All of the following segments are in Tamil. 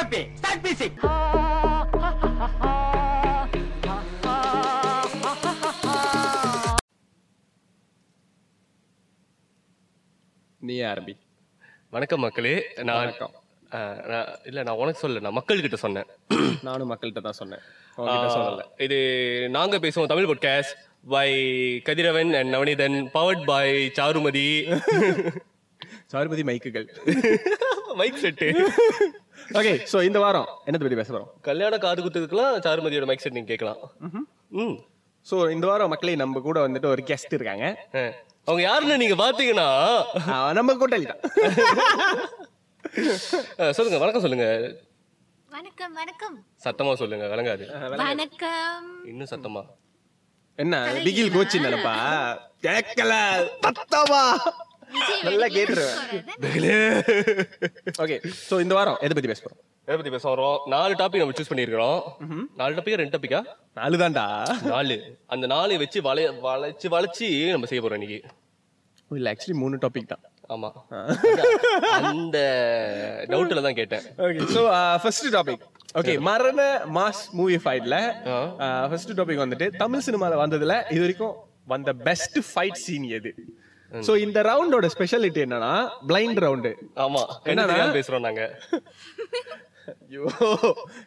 காப்பி ஸ்டார்ட் மியூசிக் நீ ஆரம்பி வணக்கம் மக்களே நான் இல்ல நான் உனக்கு சொல்லல நான் மக்கள்கிட்ட சொன்னேன். நானும் மக்கள்கிட்ட தான் சொன்னேன். இது நாங்க பேசுவோம் Tamil podcast by Kathiravan and Navanithan powered by Charumathi. Charupathi மைக்குகள். Mic set. Okay so இந்த வாரம் என்னத்தை பத்தி பேச போறோம்? கல்யாண காது குத்துக்குலாம் சாருமதியோட மைக் செட் நீங்க கேட்கலாம். ம். சோ இந்த வாரம் மக்களே நம்ம கூட வந்துட்டு ஒரு கெஸ்ட் இருக்காங்க. அவங்க யாருன்னு நீங்க பாத்தீங்கன்னா ஆ, நம்ம கூட்டாளி தான். சொல்லுங்க வணக்கம் சொல்லுங்க. வணக்கம் வணக்கம். சத்தமா சொல்லுங்க விளங்காது. வணக்கம். இன்னும் சத்தமா? என்ன பிகில் கோச்சி நினைப்பா? கேட்கல விஜய் நல்லா கேட்டுருவேன். ஓகே சோ இந்த வாரம் எதை பத்தி பேச போறோம் எதை பத்தி பேச வரோம் நாலு டாபிக் நம்ம சூஸ் பண்ணிருக்கிறோம் நாலு டாபிக்கா ரெண்டு டாபிக்கா நாலு தான்டா நாலு அந்த நாளை வச்சு வளைய வளைச்சு வளைச்சு நம்ம செய்ய போறோம் இன்னைக்கு இல்ல ஆக்சுவலி மூணு டாபிக் தான் ஆமா அந்த டவுட்ல தான் கேட்டேன் okay so first topic okay மரண மாஸ் மூவி ஃபைட்ல ஃபர்ஸ்ட் டாபிக் வந்துட்டு தமிழ் சினிமால வந்ததுல இது வரைக்கும் வந்த பெஸ்ட் ஃபைட் சீன் எது சோ இந்த ரவுண்டோட ஸ்பெஷாலிட்டி என்னன்னா பிளைண்ட் ரவுண்டு ஆமா? என்னடா? பேசுறோம் நாங்க. ஐயோ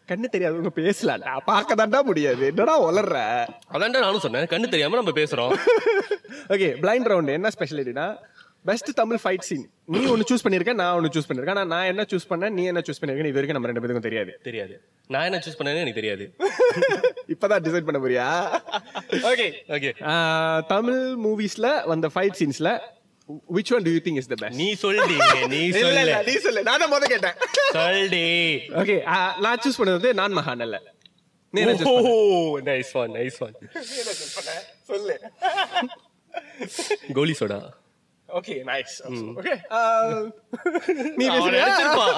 கண்ணு தெரியாதவங்க பேசலாம்டா. பார்க்க தான்டா முடியாது. என்னடா வளர்ற அதான்டா நானும் சொன்னேன். கண்ணு தெரியாம நம்ம பேசுறோம். ஓகே பிளைண்ட் ரவுண்டு என்ன ஸ்பெஷாலிட்டினா பெஸ்ட் தமிழ் ஃபைட் சீன் நீ ஒன்னு சூஸ் பண்ணிருக்க நான் ஒன்னு சூஸ் பண்ணிருக்கேன். ஆனா நான் என்ன சூஸ் பண்ணேன் நீ என்ன சூஸ் பண்ணிருக்க இது வரைக்கும் நம்ம ரெண்டு பேருக்கும் தெரியாது. தெரியாது. நான் என்ன சூஸ் பண்ணேன்னு எனக்கு தெரியாது. இப்பதான் டிசைட் பண்ண போறியா? ஓகே ஓகே தமிழ் மூவிஸ்ல வந்த ஃபைட் சீன்ஸ்ல which one do you think is the best? நீ சொல்டி நீ சொல்லு. நீ சொல்லு. நான் தான் முத கேட்டேன். சொல்டி. ஓகே நான் சூஸ் பண்ணது வந்து நான் மகான் அல்ல. நீ என்ன ஓ பண்ண? நைஸ் ஒன் நைஸ் ஒன் சொல்லு. Goli Soda. Okay nice okay நீ அவன் பேசுறியா? நினைச்சிருப்பான்.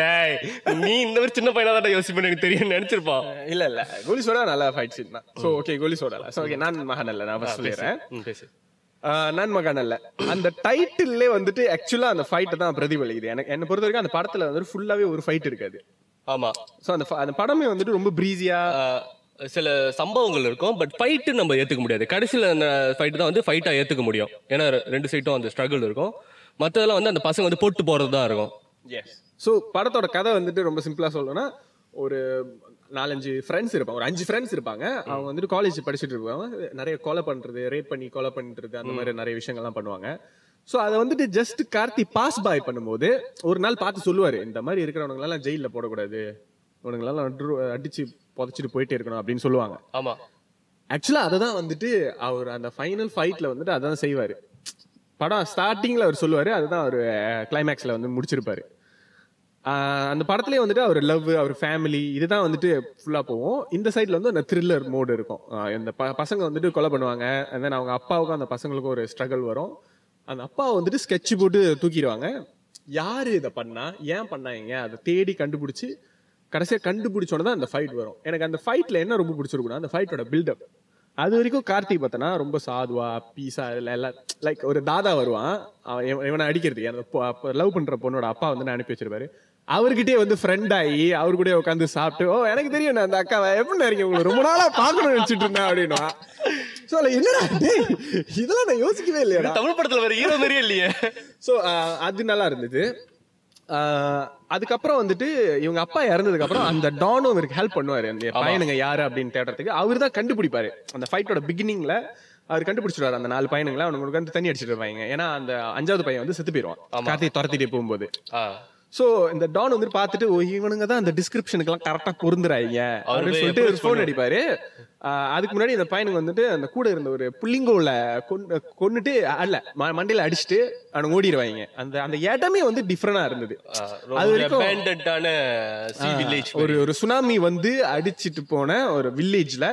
டேய் நீ இந்த மாதிரி சின்ன பையனா தான் யோசிப்பேன் எனக்கு தெரியும் நினைச்சிருப்பான். இல்ல இல்ல. கோலி சோடா நல்ல ஃபைட் சீன் தான். So okay Goli Soda so okay Naan மகான் அல்ல நான் ஃபர்ஸ்ட் பேசு. ஆஹ் நான் மகான் அல்ல. அந்த டைட்டில்லே வந்துட்டு ஆக்சுவலா அந்த ஃபைட் தான் பிரதிபலிக்குது. எனக்கு என்ன பொறுத்த வரைக்கும் அந்த படத்துல வந்துட்டு ஃபுல்லாவே ஒரு ஃபைட் இருக்காது. ஆமா. சோ அந்த அந்த படமே வந்துட்டு ரொம்ப ப்ரீஸியா சில சம்பவங்கள் இருக்கும் பட் ஃபைட்டு நம்ம ஏத்துக்க முடியாது. கடைசியில் அந்த ஃபைட்டு தான் வந்து ஃபைட்டா ஏத்துக்க முடியும். ஏன்னா ரெண்டு சைட்டும் அந்த ஸ்ட்ரகிள் இருக்கும். மற்றதெல்லாம் வந்து அந்த பசங்க வந்து போட்டு போறது தான் இருக்கும். எஸ் ஸோ படத்தோட கதை வந்துட்டு ரொம்ப சிம்பிளா சொல்லணும்னா ஒரு நாலஞ்சு ஃப்ரெண்ட்ஸ் இருப்பாங்க. ஒரு அஞ்சு ஃப்ரெண்ட்ஸ் இருப்பாங்க. அவங்க வந்துட்டு காலேஜ் படிச்சுட்டு இருப்பாங்க. நிறைய கொலை பண்றது ரேப் பண்ணி கொலை பண்றது அந்த மாதிரி நிறைய விஷயங்கள்லாம் பண்ணுவாங்க. ஸோ அதை வந்துட்டு ஜஸ்ட் கார்த்தி பாஸ் பாய் பண்ணும்போது ஒரு நாள் பார்த்து சொல்லுவாரு இந்த மாதிரி இருக்கிறவங்களெல்லாம் ஜெயிலில் போடக்கூடாது. உனங்களெல்லாம் அடி- அடிச்சு புதைச்சிட்டு போயிட்டே இருக்கணும் அப்படின்னு சொல்லுவாங்க. ஆமா. ஆக்சுவலா அதை தான் வந்துட்டு அவர் அந்த ஃபைனல் ஃபைட்ல வந்துட்டு அதான் செய்வாரு. படம் ஸ்டார்டிங்ல அவர் சொல்லுவாரு அதுதான் அவர் கிளைமேக்ஸ்ல வந்து முடிச்சிருப்பாரு. அந்த படத்துலயே வந்துட்டு அவர் லவ் அவர் ஃபேமிலி இதுதான் வந்துட்டு ஃபுல்லா போகும். இந்த சைடுல வந்து அந்த த்ரில்லர் மோடு இருக்கும். இந்த ப- பசங்க வந்துட்டு கொலை பண்ணுவாங்க and then அவங்க அப்பாவுக்கும் அந்த பசங்களுக்கும் ஒரு ஸ்ட்ரகிள் வரும். அந்த அப்பாவை வந்துட்டு ஸ்கெட்ச் போட்டு தூக்கிடுவாங்க. யாரு இதை பண்ணா ஏன் பண்ணாங்க அதை தேடி கண்டுபிடிச்சு கடைசியா கண்டுபிடிச்சோன்னு தான் அந்த ஃபைட் வரும். எனக்கு அந்த ஃபைட்ல என்ன ரொம்ப பிடிச்சிருக்குன்னா அந்த ஃபைட்டோட பில்டப் அது வரைக்கும் கார்த்திக் பார்த்தனா ரொம்ப சாதுவா பீஸா எல்லாம் லைக் ஒரு தாதா வருவான். அவன் இவன் அடிக்கிறதுக்கு அந்த லவ் பண்ற பொண்ணோட அப்பா வந்து நான் அனுப்பி வச்சிருப்பாரு? அவர்கிட்டயே வந்து ஃப்ரெண்ட் ஆகி அவர் கூட உட்காந்து சாப்பிட்டு ஓ எனக்கு தெரியும் நான் அந்த அக்காவை எப்படி இருக்கீங்க? உங்களை ரொம்ப நாளா பார்க்கணும்னு நினைச்சிட்டு இருந்தேன் அப்படின்னா. ஸோ என்னடா இதெல்லாம் நான் யோசிக்கவே இல்லையா தமிழ் படத்துல வேற ஹீரோ மாதிரியே இல்லையே. ஸோ அது நல்லா இருந்தது. அதுக்கப்புறம் வந்துட்டு இவங்க அப்பா இறந்ததுக்கு அப்புறம் அந்த டானும் இவருக்கு ஹெல்ப் பண்ணுவாரு. அந்த பையனுங்க யாரு அப்படின்னு தேடுறதுக்கு. அவர் தான் கண்டுபிடிப்பாரு. அந்த ஃபைட்டோட பிகினிங்ல அவர் கண்டுபிடிச்சிருவாரு அந்த நாலு பையனுங்களை அவனுக்கு வந்து தண்ணி அடிச்சிட்டு இருப்பாங்க. ஏன்னா அந்த அஞ்சாவது பையன் வந்து செத்து போயிடுவான் கார்த்திகை துரத்திட்டு போகும்போது. சோ இந்த டான் வந்து பார்த்துட்டு ஓ இவனுங்க தான் அந்த டிஸ்கிரிப்ஷனுக்கு எல்லாம் கரெக்டா பொருந்துறாங்க அப்படின்னு சொல்லிட்டு ஒரு ஃபோன் அடிப்பாரு. அதுக்கு முன்னாடி இந்த பையனுக்கு வந்துட்டு அந்த கூட இருந்த ஒரு புள்ளிங்கோல கொன்னு கொன்னுட்டு அல்ல மண்டையில அடிச்சுட்டு அவனுக்கு ஓடிடுவாங்க அந்த அந்த இடமே வந்து டிஃப்ரெண்டா இருந்தது. அது வரைக்கும் அபேண்டடான சி வில்லேஜ் ஒரு ஒரு சுனாமி வந்து அடிச்சிட்டு போன ஒரு வில்லேஜ்ல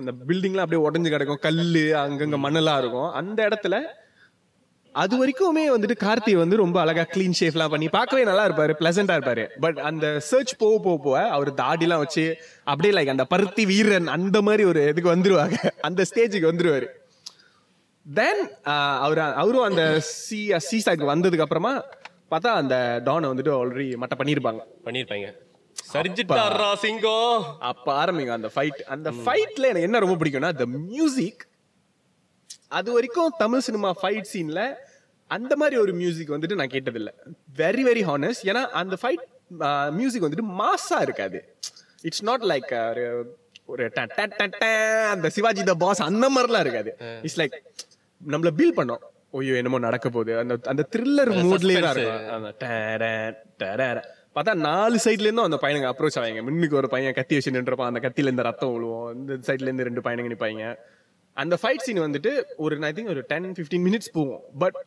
அந்த பில்டிங்லாம் அப்படியே உடைஞ்சு கிடக்கும். கல்லு அங்கங்க மண்ணெல்லாம் இருக்கும். அந்த இடத்துல அது வரைக்குமே வந்துட்டு கார்த்தி வந்து ரொம்ப அழகா க்ளீன் ஷேஃப்லாம் பண்ணி பார்க்கவே நல்லா இருப்பாரு பிளசண்டா இருப்பாரு. பட் அந்த சர்ச் போக போக போக அவர் தாடிலாம் வச்சு அப்படியே லைக் அந்த பருத்தி வீரன் அந்த மாதிரி ஒரு இதுக்கு வந்துருவாங்க. அந்த ஸ்டேஜுக்கு வந்துருவாரு. தென் அவர் அவரும் அந்த சி சி சைடுக்கு வந்ததுக்கு அப்புறமா பார்த்தா அந்த டானை வந்துட்டு ஆல்ரெடி மட்ட பண்ணியிருப்பாங்க பண்ணிருப்பாங்க. சரிஞ்சிட்டாரா சிங்கம். அப்ப ஆரம்பிங்க அந்த ஃபைட் அந்த ஃபைட்ல எனக்கு என்ன ரொம்ப பிடிக்கும்னா the மியூசிக் அது வரைக்கும் தமிழ் சினிமா ஃபைட் சீன்ல அந்த மாதிரி ஒரு மியூசிக் வந்துட்டு நான் கேட்டதில்ல. வெரி வெரி ஹானஸ்ட் ஏன்னா அந்த ஃபைட் மியூசிக் வந்துட்டு மாஸா இருக்காது. இட்ஸ் நாட் லைக் ஒரு ஒரு அந்த சிவாஜி த பாஸ் அந்த மாதிரிலாம் இருக்காது. இட்ஸ் லைக் நம்மள பில் பண்ணோம். ஐயோ என்னமோ நடக்க போகுது. அந்த அந்த த்ரில்லர் மூட்லயே தான் இருக்கும். அந்த டர, டர. பார்த்தா நாலு சைட்ல இருந்தும் அந்த பையனுங்க அப்ரோச் ஆவாங்க. முன்னுக்கு ஒரு பையன் கத்தி வச்சு நின்றுப்பான் அந்த கத்தியில இருந்து ரத்தம் விழுவோம் இந்த சைட்ல இருந்து ரெண்டு பையனுங்க நிப்பாங்க அந்த ஃபைட் சீன் வந்துட்டு ஒரு ஐ திங்க் ஒரு டென் ஃபிஃப்டீன் மினிட்ஸ் போகும். But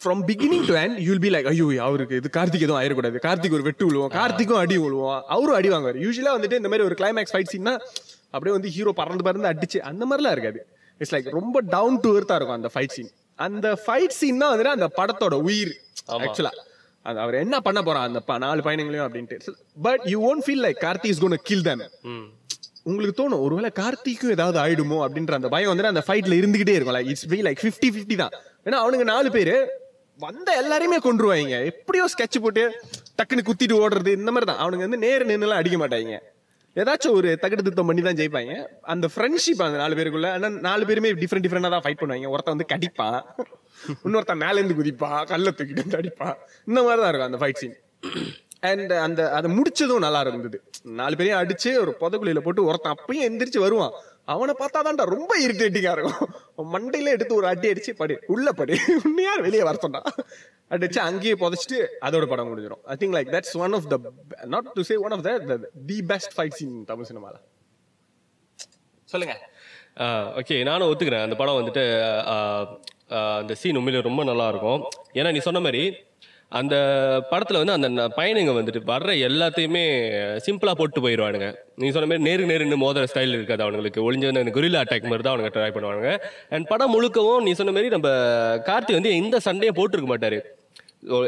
from beginning to end you'll be like ஐயோ அவருக்கு இது கார்த்திக் எதுவும் ஆயிடக்கூடாது கார்த்திக் ஒரு வெட்டு விழுவோம் கார்த்திக்கும் அடி விழுவோம் அவரும் அடி வாங்குவார். யூஸ்வலா வந்துட்டு இந்த மாதிரி ஒரு கிளைமேக்ஸ் ஃபைட் சீன்னா அப்படியே வந்து ஹீரோ பறந்து பறந்து அடிச்சு அந்த மாதிரிலாம் இருக்காது. இட்ஸ் லைக் ரொம்ப டவுன் டு எர்த்தா இருக்கும் அந்த ஃபைட் சீன் அந்த ஃபைட் சீன் தான் வந்துட்டு அந்த படத்தோட உயிர் ஆக்சுவலா அது அவர் என்ன பண்ண போறான்? அந்த நாலு பையனுங்களையும் அப்படின்ட்டு. But you won't feel like Karthi is gonna kill them. உங்களுக்கு தோணும் ஒருவேளை கார்த்திக்கும் ஏதாவது ஆயிடுமோ அப்படின்ற அந்த பயம் வந்து அந்த ஃபைட்ல இருந்துகிட்டே இருக்கும். Like it's be like fifty fifty தான். ஏன்னா அவனுங்க நாலு பேர் வந்த எல்லாரையுமே கொண்டுருவாங்க எப்படியோ ஸ்கெட்ச் போட்டு டக்குன்னு குத்திட்டு ஓடுறது இந்த மாதிரி தான். அவனுங்க வந்து நேர் நின்றுலாம் அடிக்க மாட்டாங்க. ஏதாச்சும் ஒரு தகடு திருத்தம் பண்ணி தான் ஜெயிப்பாங்க. அந்த ஃப்ரெண்ட்ஷிப் அந்த நாலு பேருக்குள்ள ஆனால் நாலு பேருமே டிஃப்ரெண்ட் டிஃப்ரெண்டாக தான் ஃபைட் பண்ணுவாங்க. ஒருத்தன் வந்து கடிப்பான். இன்னொருத்தன் மேலேருந்து குதிப்பான். கல்லை தூக்கிட்டு வந்து அடிப்பான். இந்த மாதிரி தான் இருக்கும் அந்த ஃபைட் சீன் அண்ட் அந்த அதை முடிச்சதும் நல்லா இருந்தது. நாலு பேரையும் அடிச்சு ஒரு புதக்குழியில போட்டு ஒருத்தன் அப்பயும் எந்திரிச்சு வருவான். அவனை பார்த்தாதான்டா ரொம்ப இரிட்டேட்டிங்கா இருக்கும். அவன் மண்டையில எடுத்து ஒரு அடி அடிச்சு படு உள்ள படு. உன்னையார் வெளியே வர சொன்னா அடிச்சு அங்கேயே புதைச்சிட்டு அதோட படம் முடிஞ்சிடும் I think like that's one of the not to say one of the the best fight scene Tamil சினிமால சொல்லுங்க. ஓகே நானும் ஒத்துக்கிறேன். அந்த படம் வந்துட்டு அந்த சீன் உண்மையிலே ரொம்ப நல்லா இருக்கும். ஏன்னா நீ சொன்ன மாதிரி அந்த படத்தில் வந்து அந்த பையனுங்க வந்துட்டு வர்ற எல்லாத்தையுமே சிம்பிளாக போட்டு போயிடுவானுங்க நீ சொன்ன மாதிரி நேருக்கு நேரு நேருன்னு மோதிர ஸ்டைல் இருக்காது அவனுங்களுக்கு. ஒளிஞ்சு அந்த குரில்லா அட்டாக் மாதிரி தான் அவனுங்க ட்ரை பண்ணுவாங்க அண்ட் படம் முழுக்கவும் நீ சொன்ன மாதிரி நம்ம கார்த்தி வந்து எந்த சண்டையும் போட்டிருக்க மாட்டார்.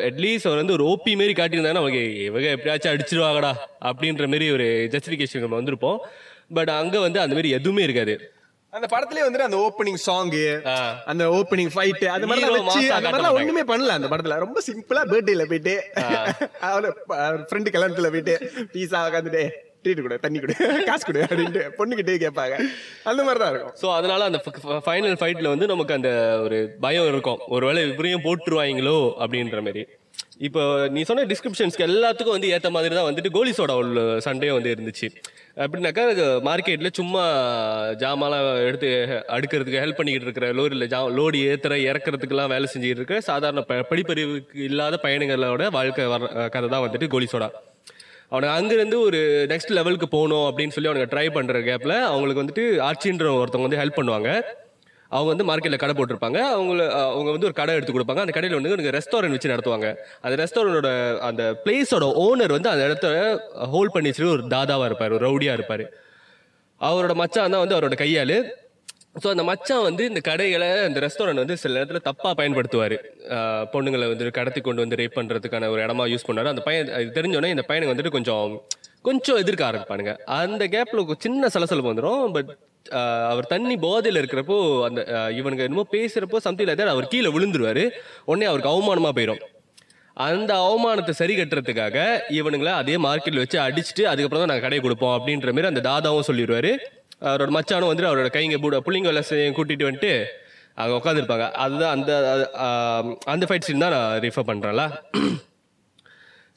அட்லீஸ்ட் அவர் வந்து ஒரு ஓபி மாரி காட்டியிருந்தாங்கன்னா அவங்க இவங்க எப்படியாச்சும் அடிச்சிருவாங்கடா அப்படின்ற மாரி ஒரு ஜஸ்டிஃபிகேஷன் நம்ம வந்திருப்போம். பட் அங்கே வந்து அந்த மாதிரி எதுவுமே இருக்காது. அந்த படத்துலயே வந்துட்டு அந்த ஓப்பனிங் சாங் அந்த ஓப்பனிங் ஃபைட் அது மாதிரி வச்சு அந்த மாட்டாங்க. ஒண்ணுமே பண்ணல அந்த படத்துல. ரொம்ப சிம்பிளா பர்த்டேல போயிட்டு அவன ஃப்ரெண்டு கல்யாணத்துல போயிட்டு பீஸா உட்காந்துட்டு ட்ரீட் கொடு தண்ணி கொடு காசு கொடு அப்படின்ட்டு பொண்ணுகிட்டே கேட்பாங்க. அந்த மாதிரி தான் இருக்கும். ஸோ அதனால அந்த ஃபைனல் ஃபைட்ல வந்து நமக்கு அந்த ஒரு பயம் இருக்கும். ஒருவேளை இவரையும் போட்டுருவாங்களோ அப்படின்ற மாதிரி இப்போ நீ சொன்ன டிஸ்கிரிப்ஷன்ஸ்க்கு எல்லாத்துக்கும் வந்து ஏத்த மாதிரி தான் வந்துட்டு கோலி சோடா உள்ள சண்டையும் வந்து இருந்துச்சு. அப்படின்னாக்கா மார்க்கெட்டில் சும்மா ஜாமாலாம் எடுத்து அடுக்கிறதுக்கு ஹெல்ப் பண்ணிக்கிட்டு இருக்கிற லோரியில் ஜா லோடு ஏற்றுற இறக்குறதுக்கெல்லாம் வேலை செஞ்சுக்கிட்டு இருக்கிற சாதாரண ப- படிப்பறிவுக்கு இல்லாத பயணங்களோட வாழ்க்கை வர கதை தான் வந்துட்டு கோலி சோடா அவனுக்கு அங்கேருந்து ஒரு நெக்ஸ்ட் லெவலுக்கு போகணும் அப்படின்னு சொல்லி அவனுக்கு ட்ரை பண்ணுற கேப்பில் அவங்களுக்கு வந்துட்டு ஆட்சின்ற ஒருத்தவங்க வந்து ஹெல்ப் பண்ணுவாங்க. அவங்க வந்து மார்க்கெட்டில் கடை போட்டிருப்பாங்க. அவங்கள அவங்க வந்து ஒரு கடை எடுத்து கொடுப்பாங்க. அந்த கடையில் வந்து எனக்கு ரெஸ்டாரண்ட் வச்சு நடத்துவாங்க. அந்த ரெஸ்டாரண்டோட அந்த பிளேஸோட ஓனர் வந்து அந்த இடத்த ஹோல்ட் பண்ணி வச்சுட்டு ஒரு தாதாவாக இருப்பார் ஒரு ரவுடியாக இருப்பார். அவரோட மச்சான் தான் வந்து அவரோட கையால் ஸோ அந்த மச்சான் வந்து இந்த கடைகளை இந்த ரெஸ்டாரண்ட் வந்து சில நேரத்தில் தப்பாக பயன்படுத்துவார். பொண்ணுங்களை வந்து கடத்தி கொண்டு வந்து ரேப் பண்ணுறதுக்கான ஒரு இடமா யூஸ் பண்ணார். அந்த பையன் அது தெரிஞ்சோடனே இந்த பையனுக்கு வந்துட்டு கொஞ்சம் கொஞ்சம் எதிர்க்க ஆரம்பிப்பானுங்க. அந்த கேப்பில் சின்ன சலசலப்பு வந்துடும் பட் அவர் தண்ணி போதையில் இருக்கிறப்போ அந்த இவனுக்கு இவனுங்க என்னமோ பேசுகிறப்போ சம்திங் லைக் அவர் கீழே விழுந்துருவாரு. உடனே அவருக்கு அவமானமாக போயிடும் அந்த அவமானத்தை சரி கட்டுறதுக்காக இவனுங்களை அதே மார்க்கெட்டில் வச்சு அடிச்சுட்டு அதுக்கப்புறம் தான் நாங்கள் கடையை கொடுப்போம் அப்படின்ற மாதிரி அந்த தாதாவும் சொல்லிடுவார். அவரோட மச்சானும் வந்துட்டு அவரோட கைங்க பூட புள்ளிங்க எல்லாம் கூட்டிட்டு வந்துட்டு அங்கே உட்காந்துருப்பாங்க அதுதான் அந்த அந்த ஃபைட் சீன் தான் நான் ரிஃபர் பண்ணுறேன்ல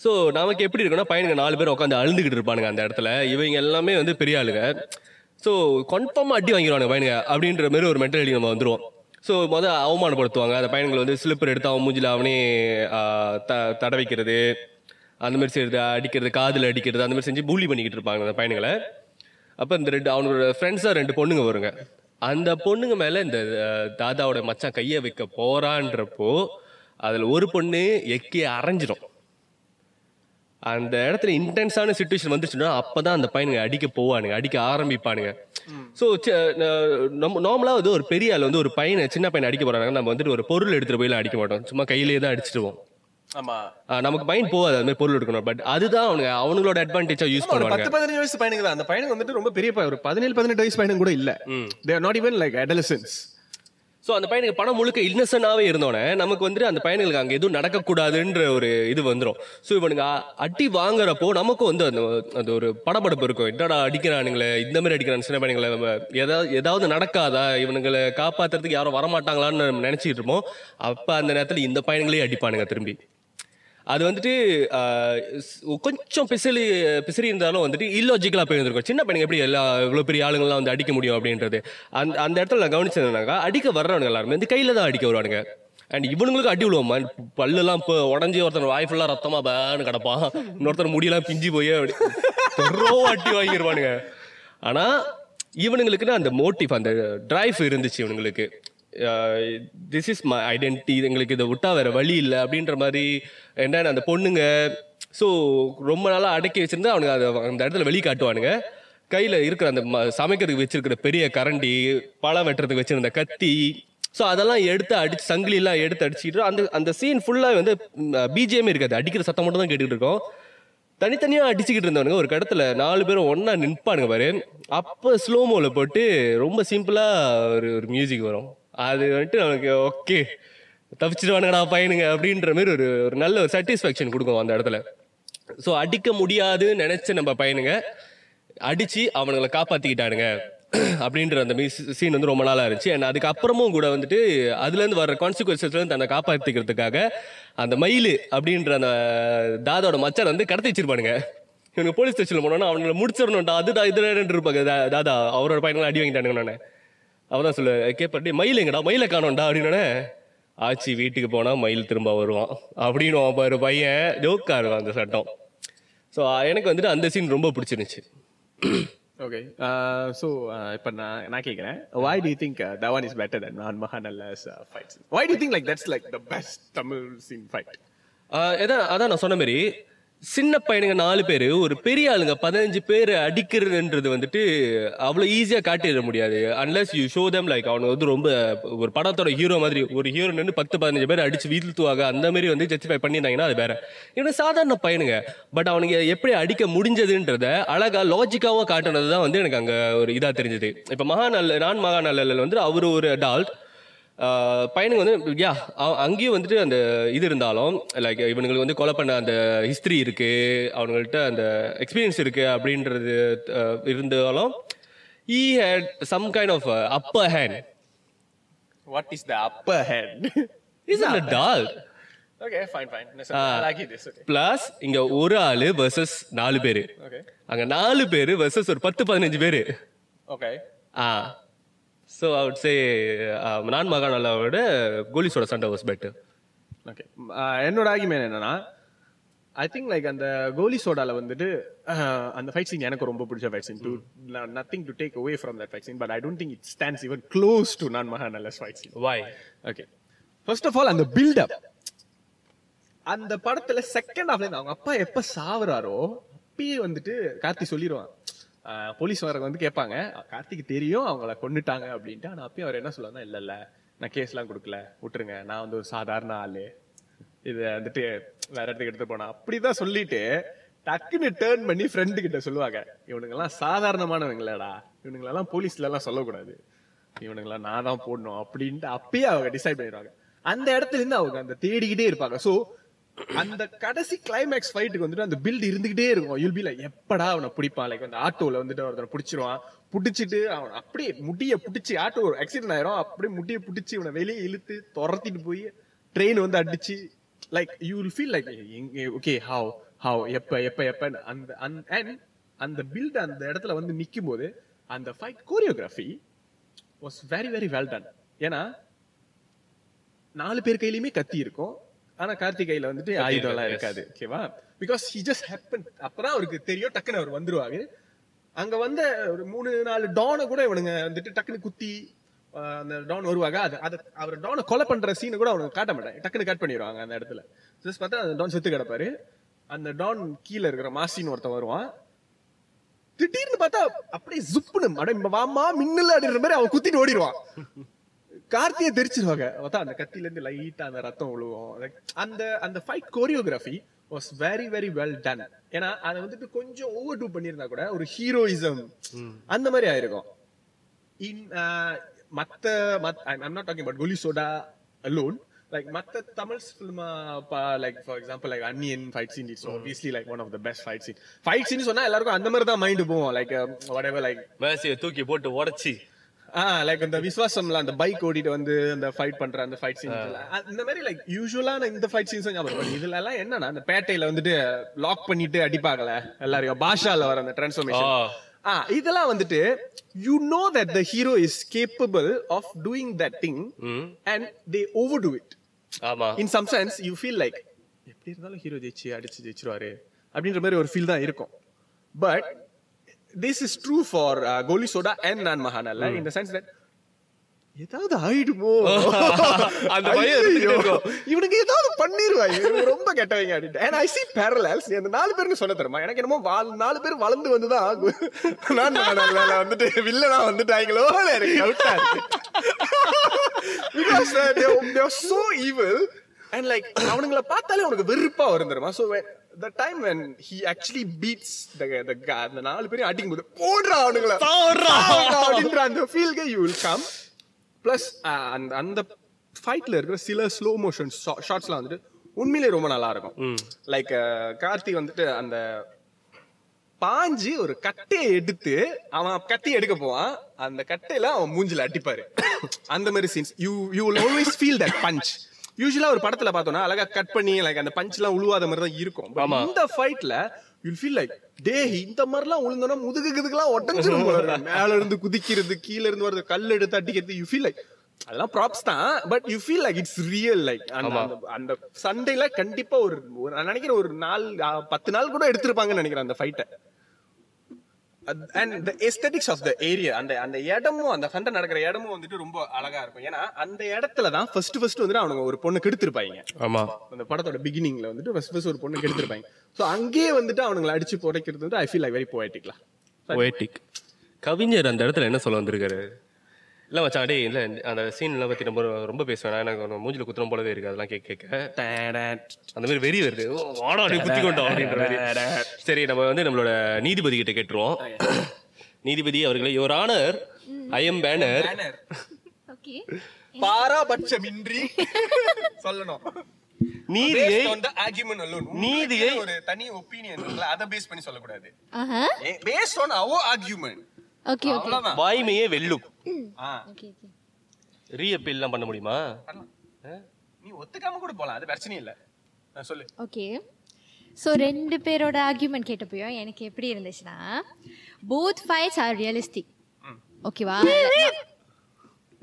ஸோ நமக்கு எப்படி இருக்குன்னா பையனுங்க நாலு பேர் உட்காந்து அழுந்துகிட்டு இருப்பானுங்க அந்த இடத்துல. இவங்க எல்லாமே வந்து பெரிய ஆளுங்க. ஸோ கன்ஃபார்மாக அடி வாங்கிடுவானுங்க பையனுங்க அப்படின்ற மாதிரி ஒரு மென்டாலிட்டி நம்ம வந்துடுவோம் ஸோ முதல் அவமானப்படுத்துவாங்க. அந்த பையன்களை வந்து ஸ்லிப்பர் எடுத்து அவன் மூஞ்சில் அவனே த தட வைக்கிறது அந்த மாதிரி செய்யறது அடிக்கிறது காதில் அடிக்கிறது அந்த மாதிரி செஞ்சு பூலி பண்ணிக்கிட்டு இருப்பாங்க அந்த பையனுங்களை அப்போ இந்த ரெண்டு அவனோட ஃப்ரெண்ட்ஸாக ரெண்டு பொண்ணுங்க வருங்க. அந்த பொண்ணுங்க மேலே இந்த தாதாவோட மச்சான் கையை வைக்க போகிறான்றப்போ அதில் ஒரு பொண்ணு எக்கி அரைஞ்சிடும் அந்த இடத்துல இன்டென்ஸான சுச்சுவேஷன் வந்துச்சுன்னா அப்பதான் அந்த பையனுங்க அடிக்க போவானுங்க அடிக்க ஆரம்பிப்பானுங்க. ஸோ நம்ம நார்மலாக வந்து ஒரு பெரிய ஆள் வந்து ஒரு பையனை சின்ன பையனை அடிக்க போறாங்க. நம்ம வந்துட்டு ஒரு பொருள் எடுத்துட்டு போய்லாம் அடிக்க மாட்டோம். சும்மா கையிலேயே தான் அடிச்சிடுவோம். நமக்கு மைண்ட் போகாது அது மாதிரி பொருள் எடுக்கணும். பட் அதுதான் அவனுங்க அவங்களோட அட்வான்டேஜா யூஸ் பண்ணுவாங்க பத்து பதினஞ்சு வயசு பையனுங்க தான். அந்த பையனுக்கு வந்துட்டு ரொம்ப பெரிய ஒரு பதினேழு பதினெட்டு வயசு பையனுக்கு கூட இல்ல. They are not even like adolescents so அந்த பையனுக்கு பணம் முழுக்க இன்னசென்ட்டாகவே இருந்தோடனே நமக்கு வந்துட்டு அந்த பையனுக்கு அங்கே எதுவும் நடக்கக்கூடாதுன்ற ஒரு இது வந்துடும் ஸோ இவனுங்க அடி வாங்குறப்போ நமக்கும் வந்து அந்த அந்த ஒரு படப்படப்பு இருக்கும். என்னடா அடிக்கிறானுங்களே இந்த மாதிரி அடிக்கிறான் சின்ன பையனுங்களை நம்ம ஏதாவது ஏதாவது நடக்காதா? இவனுங்களை காப்பாற்றுறதுக்கு யாரும் வரமாட்டாங்களான்னு நம்ம இருப்போம். அப்போ அந்த நேரத்தில் இந்த பையனுங்களே அடிப்பானுங்க திரும்பி. அது வந்துட்டு கொஞ்சம் பிசிலி பிசிறி இருந்தாலும் வந்துட்டு இல்லாஜிக்கலாக போயிருந்திருக்கும். சின்ன பையனுங்க எப்படி எல்லா இவ்வளோ பெரிய ஆளுங்கள்லாம் வந்து அடிக்க முடியும் அப்படின்றது. அந்த அந்த இடத்துல நான் கவனிச்சதுனாக்கா அடிக்க வர்றவனுங்க எல்லாருமே வந்து கையில் தான் அடிக்க வருவானுங்க. அண்ட் இவனுங்களுக்கு அடி விழுவோம்? பல்லுலாம் இப்போ உடஞ்சி ஒருத்தன் வாய் ஃபுல்லாக ரத்தமாக பேன்னு கிடப்பான். இன்னொருத்தர் முடியெல்லாம் பிஞ்சு போய் அப்படி ரொ அடி வாங்கிடுவானுங்க ஆனால் இவனுங்களுக்குன்னு அந்த மோட்டிவ் அந்த டிரைவ் இருந்துச்சு இவனுங்களுக்கு. திஸ் இஸ் மை ஐடென்டிட்டி எங்களுக்கு இதை விட்டா வேற வழி இல்லை அப்படின்ற மாதிரி என்ன அந்த பொண்ணுங்க ஸோ ரொம்ப நாளாக அடக்கி வச்சுருந்தா அவனுங்க அதை அந்த இடத்துல வெளி காட்டுவானுங்க கையில் இருக்கிற அந்த ம- சமைக்கிறதுக்கு வச்சிருக்கிற பெரிய கரண்டி பழம் வெட்டுறதுக்கு வச்சுருந்த கத்தி ஸோ அதெல்லாம் எடுத்து அடிச்சு சங்கிலிலாம் எடுத்து அடிச்சுக்கிட்டு அந்த அந்த சீன் ஃபுல்லாக வந்து பிஜிஎம் இருக்காது. அடிக்கிற சத்தம் மட்டும் தான் கேட்டுக்கிட்டு இருக்கோம். தனித்தனியாக அடிச்சுக்கிட்டு இருந்தவனுங்க. ஒரு கடத்தில் நாலு பேரும் ஒன்றா நிற்பானுங்க பாரு. அப்போ ஸ்லோமோல போட்டு ரொம்ப சிம்பிளாக ஒரு ஒரு மியூசிக் வரும். அது வந்துட்டு நமக்கு ஓகே. தப்பிச்சிடுவானுங்கடா பையனுங்க அப்படின்ற மாதிரி ஒரு ஒரு நல்ல ஒரு சாட்டிஸ்ஃபேக்ஷன் கொடுக்கும் அந்த இடத்துல. ஸோ அடிக்க முடியாதுன்னு நினச்ச நம்ம பையனுங்க அடித்து அவனுங்களை காப்பாற்றிக்கிட்டானுங்க அப்படின்ற அந்த சீன் வந்து ரொம்ப நாளாக இருந்துச்சு. அண்ட் அதுக்கப்புறமும் கூட வந்துட்டு அதுலேருந்து வர கான்சிக்வன்சஸ்லேருந்து தன்னை காப்பாற்றிக்கிறதுக்காக அந்த மயிலு அப்படின்ற அந்த தாதாவோட மச்சான் வந்து கடத்தி வச்சிருப்பானுங்க. இவங்க போலீஸ் ஸ்டேஷனில் போனோன்னா அவங்களை முடிச்சிடணும்டா அதுதான் இதுல இருப்பாங்க தாதா. அவரோட பையனை அடி வாங்கிட்டானுங்க நானே அவதான் சொல்ல கேப்பட்டி மயில் எங்கடா? மயிலை காணோம்டா அப்படின்னு ஆச்சி வீட்டுக்கு போனா மயில் திரும்ப வருவான் அப்படின்னு பாரு பையன். ஜோக்கா இருக்கும் அந்த சட்டம். ஸோ எனக்கு வந்துட்டு அந்த சீன் ரொம்ப பிடிச்சிருந்துச்சு. ஓகே ஸோ இப்போ நான் நான் கேட்குறேன் think uh, that one is better than நான் why do you think like that's like the best Tamil scene fight? ஆஹ் அதான் அதான் நான் சொன்ன மாதிரி சின்ன பையனுங்க நாலு பேர் ஒரு பெரிய ஆளுங்க பதினஞ்சு பேர் அடிக்கிறதுன்றது வந்துட்டு அவ்வளோ ஈஸியாக காட்டிட முடியாது. Unless you show them like அவனுக்கு வந்து ரொம்ப ஒரு படத்தோட ஹீரோ மாதிரி ஒரு ஹீரோ நின்று பத்து பதினஞ்சு பேர் அடிச்சு வீழ்த்துவாங்க. அந்த மாதிரி வந்து ஜஸ்டிஃபை பண்ணியிருந்தாங்கன்னா அது வேற. இவனு சாதாரண பையனுங்க. பட் அவனுங்க எப்படி அடிக்க முடிஞ்சதுன்றத அழகாக லாஜிக்காவும் காட்டுனது தான் வந்து எனக்கு அங்கே ஒரு இதாக தெரிஞ்சது. இப்போ மகாநல்ல நான் மகாநல்ல வந்து அவர் ஒரு அடால்ட் பையனுக்கு வந்து யா அங்கேயும் வந்துட்டு அந்த இது இருந்தாலும் லைக் இவனுங்களுக்கு வந்து கொலை பண்ண அந்த ஹிஸ்டரி இருக்கு அவனுங்கள்ட்ட அந்த எக்ஸ்பீரியன்ஸ் இருக்கு அப்படின்றது இருந்தாலும் he had some kind of upper hand what is the upper hand? Is a tall it this okay. Plus இங்க ஒரு ஆளு வர்சஸ் நாலு பேரு. அங்க நாலு பேரு வர்சஸ் ஒரு பத்து பதினஞ்சு பேரு. Okay. Ah. So I'd say நான் மகாநல்லாவோட கோலிஸோட சண்டை வாஸ் பெட்டர் ஓகே என்னோட ஆகியமே என்னன்னா ஐ திங்க் லைக் அந்த கோலி சோடால வந்துட்டு uh, அந்த ஃபைட் சீன் எனக்கு ரொம்ப பிடிச்ச fight scene to nothing to take away from that fight scene but I don't think it stands even close to நான் மகாநல்லஸ் fight scene why okay first of all அந்த பில்டப் அந்த படத்துல செகண்ட் ஹாஃப்ல அவங்க அப்பா எப்ப சாவுறாரோ அப்பயே வந்துட்டு கார்த்தி சொல்லிடுவான் போலீஸ் வந்து கேட்பாங்க கார்த்திக்கு தெரியும் அவங்கள கொன்னுட்டாங்க அப்படின்ட்டு. ஆனால் அப்பயும் அவர் என்ன சொல்லுவாங்க இல்லை இல்லை நான் கேஸ்லாம் கொடுக்கல விட்டுருங்க நான் வந்து ஒரு சாதாரண ஆளு. இது வந்துட்டு வேற இடத்துக்கு எடுத்து போனா. அப்படிதான் சொல்லிட்டு டக்குன்னு டேர்ன் பண்ணி ஃப்ரெண்டு கிட்ட சொல்லுவாங்க இவனுங்கெல்லாம் சாதாரணமானவங்களடா இவனுங்களெல்லாம் போலீஸ்ல எல்லாம் சொல்லக்கூடாது. இவனுங்களாம் நான் தான் போடணும் அப்படின்ட்டு அப்பயே அவங்க டிசைட் பண்ணிடுவாங்க. அந்த இடத்துல இருந்து அவங்க அந்த தேடிக்கிட்டே இருப்பாங்க. ஸோ அந்த கடைசி கிளைமேக்ஸ் ஃபைட்டுக்கு வந்துட்டு அந்த பில்ட் இருந்துகிட்டே இருக்கும். யூல் பி எப்படா அவனை பிடிப்பான்? லைக் அந்த ஆட்டோல வந்துட்டு ஒருத்தனை பிடிச்சிருவான். பிடிச்சிட்டு அவன் அப்படியே முடிய பிடிச்சி ஆட்டோ ஆக்சிடென்ட் ஆயிரும். அப்படியே முட்டியை பிடிச்சி இவனை வெளியே இழுத்து துரத்திட்டு போய் ட்ரெயின் வந்து அடிச்சு like you will feel like okay how how எப்ப எப்ப எப்ப அந்த அண்ட் அந்த பில்ட் அந்த இடத்துல வந்து நிற்கும் போது அந்த fight choreography was very very well done ஏன்னா நாலு பேர் கையிலையுமே கத்தி இருக்கும். ஆனா கார்த்திக் கையில வந்துட்டு ஆயுதம் எல்லாம் இருக்காது ஓகேவா பிகாஸ் ஹி ஜஸ்ட் ஹேப்பன் அப்பதான் அவருக்கு தெரியும் டக்குன்னு அவர் வந்துருவாரு. அங்க வந்த ஒரு மூணு நாலு டானை கூட இவனுங்க வந்துட்டு டக்குன்னு குத்தி அந்த டான் வருவாங்க. அது அது அவர் டானை கொலை பண்ற சீனை கூட அவனுக்கு காட்ட மாட்டாங்க. டக்குன்னு கட் பண்ணிடுவாங்க அந்த இடத்துல. ஜஸ்ட் பார்த்தா அந்த டான் செத்து கிடப்பாரு. அந்த டான் கீழே இருக்கிற மாசின்னு ஒருத்தன் வருவான். திடீர்னு பார்த்தா அப்படியே ஜுப்புன்னு அட வாமா மின்னல அப்படின்ற மாதிரி அவன் குத்திட்டு ஓடிடுவான் கார்த்தியை தெரிச்சிருவாங்க. பார்த்தா அந்த கத்தில இருந்து லைட்டா அந்த ரத்தம் விழுவும் அந்த அந்த fight choreography was very very well done ஏன்னா அதை வந்துட்டு கொஞ்சம் ஓவர் டூ பண்ணியிருந்தா கூட ஒரு ஹீரோயிசம் அந்த மாதிரி ஆயிருக்கும். இன் மத்த மத் I'm not talking but Goli Soda alone. Like மத்த Tamil cinema like for example like Anniyan fight scene it's obviously like one of the best fight scene. Fight scene சொன்னா எல்லாருக்கும் அந்த மாதிரி தான் மைண்ட் போவோம் லைக் whatever லைக் மேசியை தூக்கி போட்டு உடைச்சி. லைக் அந்த விஸ்வாசம்ல அந்த பைக் ஓடிட்டு வந்து அந்த ஃபைட் பண்ற அந்த ஃபைட் சீன் இந்த மாதிரி லைக் யூசுவலான இந்த ஃபைட் சீன்ஸ் ஞாபகம். இதுல எல்லாம் என்னன்னா அந்த பேட்டையில வந்துட்டு லாக் பண்ணிட்டு அடிப்பாங்கல எல்லாரையும். பாஷால வர அந்த டிரான்ஸ்ஃபர்மேஷன் ஆ. இதெல்லாம் வந்துட்டு you know that the hero is capable of doing that thing and they overdo it ஆமா. In some sense you feel like எப்படி இருந்தாலும் ஹீரோ ஜெயிச்சு அடிச்சு ஜெயிச்சிருவாரு. அப்படின்ற மாதிரி ஒரு ஃபீல் தான் இருக்கும். But this is true for Goli Soda and Naan Mahaan Alla in the sense that ஏதாவது ஆயிடுமோ? அந்த. இவனுக்கு ஏதாவது பண்ணிருவாங்க இவனுங்க ரொம்ப கெட்டவங்க அப்படின்ட்டு. And I see parallels. நீ அந்த நாலு பேருக்கு சொல்ல தருமா எனக்கு என்னமோ வாழ்- நாலு பேர் வளர்ந்து வந்துதான் நான் மகானால் வேலை வந்துட்டு வில்லனா வந்துட்டாங்களோ எனக்கு டவுட்டா இருக்கு. So evil. And like அவனுங்கள பார்த்தாலே உனக்கு வெறுப்பா வரும் தெரியுமா? The time when he actually beats the the guy அந்த நாலு பேரையும் அடிக்கும் போது போடுறா அவனுங்கள. சாவுடா அப்படின்ற அந்த ஃபீல்கே யூ வில் கம் பிளஸ் அந்த அந்த ஃபைட்ல இருக்கிற சில ஸ்லோ மோஷன் ஷார்ட்ஸ்லாம் வந்துட்டு உண்மையிலே ரொம்ப நல்லா இருக்கும். லைக் கார்த்தி வந்துட்டு அந்த பாஞ்சு ஒரு கட்டையை எடுத்து அவன் கத்தி எடுக்க போவான். அந்த கட்டையில அவன் மூஞ்சில அடிப்பாரு. அந்த மாதிரி scenes you you will always feel that punch யூஸ்வலா ஒரு படத்துல பார்த்தோம்னா அழகா கட் பண்ணி லைக் அந்த பஞ்ச் எல்லாம் உழுவாத மாதிரி தான் இருக்கும். இந்த ஃபைட்ல யூ ஃபீல் லைக் டே இந்த மாதிரிலாம் உளுந்தோம்னா முதுகு கிதுக்குலாம் ஒட்டஞ்சிரும். மேல இருந்து குதிக்கிறது கீழ இருந்து வரது கல் எடுத்து அடிக்கிறது யூ ஃபீல் லைக் அதெல்லாம் ப்ராப்ஸ் தான் but you feel like it's real like அந்த சண்டைல கண்டிப்பா ஒரு நான் நினைக்கிறேன் ஒரு நாள் பத்து நாள் கூட எடுத்திருப்பாங்கன்னு நினைக்கிறேன் அந்த ஃபைட்டை and the aesthetics of the area அந்த அந்த இடமும் அந்த சண்டை நடக்கிற இடமும் வந்துட்டு ரொம்ப அழகா இருக்கும். ஏன்னா அந்த இடத்துல தான் ஃபர்ஸ்ட் ஃபர்ஸ்ட் வந்துட்டு அவனுங்க ஒரு பொண்ணு கெடுத்திருப்பாங்க. ஆமா. அந்த படத்தோட பிகினிங்ல வந்துட்டு ஃபர்ஸ்ட் ஃபர்ஸ்ட் ஒரு பொண்ணு கெடுத்திருப்பாங்க. சோ அங்கேயே வந்துட்டு அவனுங்களை அடிச்சு புதைக்கிறது வந்து ஐ ஃபீல் லைக் வெரி போயட்டிக்லாம் poetic. கவிஞர் அந்த இடத்துல என்ன சொல்ல வந்திருக்காரு? இல்ல மச்சான் டேய் இல்ல அந்த சீன்லாம் பத்தி ரொம்ப ரொம்ப பேசுவேன். எனக்கு மூஞ்சில குத்துறம் போலவே இருக்கு. அதெல்லாம் கேட்க கேட்க. அந்த மாதிரி வெறி வருது. ஓ, வாடா நீ குத்தி கொண்டோம் அப்படின்ற மாதிரி. சரி நம்ம வந்து நம்மளோட நீதிபதி கிட்ட கேட்டுருவோம். நீதிபதி அவர்களே your honour I am banner okay பாராபட்சமின்றி சொல்லணும். நீதியை Based on the argument alone. நீதியை- ஒரு தனி ஒப்பீனியன் அதை பேஸ் பண்ணி சொல்லக்கூடாது. Based on our argument okay okay. அவ்வளவுதான். வாய்மையே வெல்லும். ஆ, ஓகே ஓகே. ரீ அப்பீல்லாம் பண்ண முடியுமா? பண்ணலாம். நீ ஒத்துக்காம கூட போலாம் அது பிரச்சனை இல்ல. நான் சொல்லு. ஓகே. ஸோ ரெண்டு பேரோட ஆர்கியூமெண்ட் கேட்டப்போ எனக்கு எப்படி இருந்துச்சுன்னா போத் ஃபைட்ஸ் ஆர் ரியலிஸ்டிக் ஓகேவா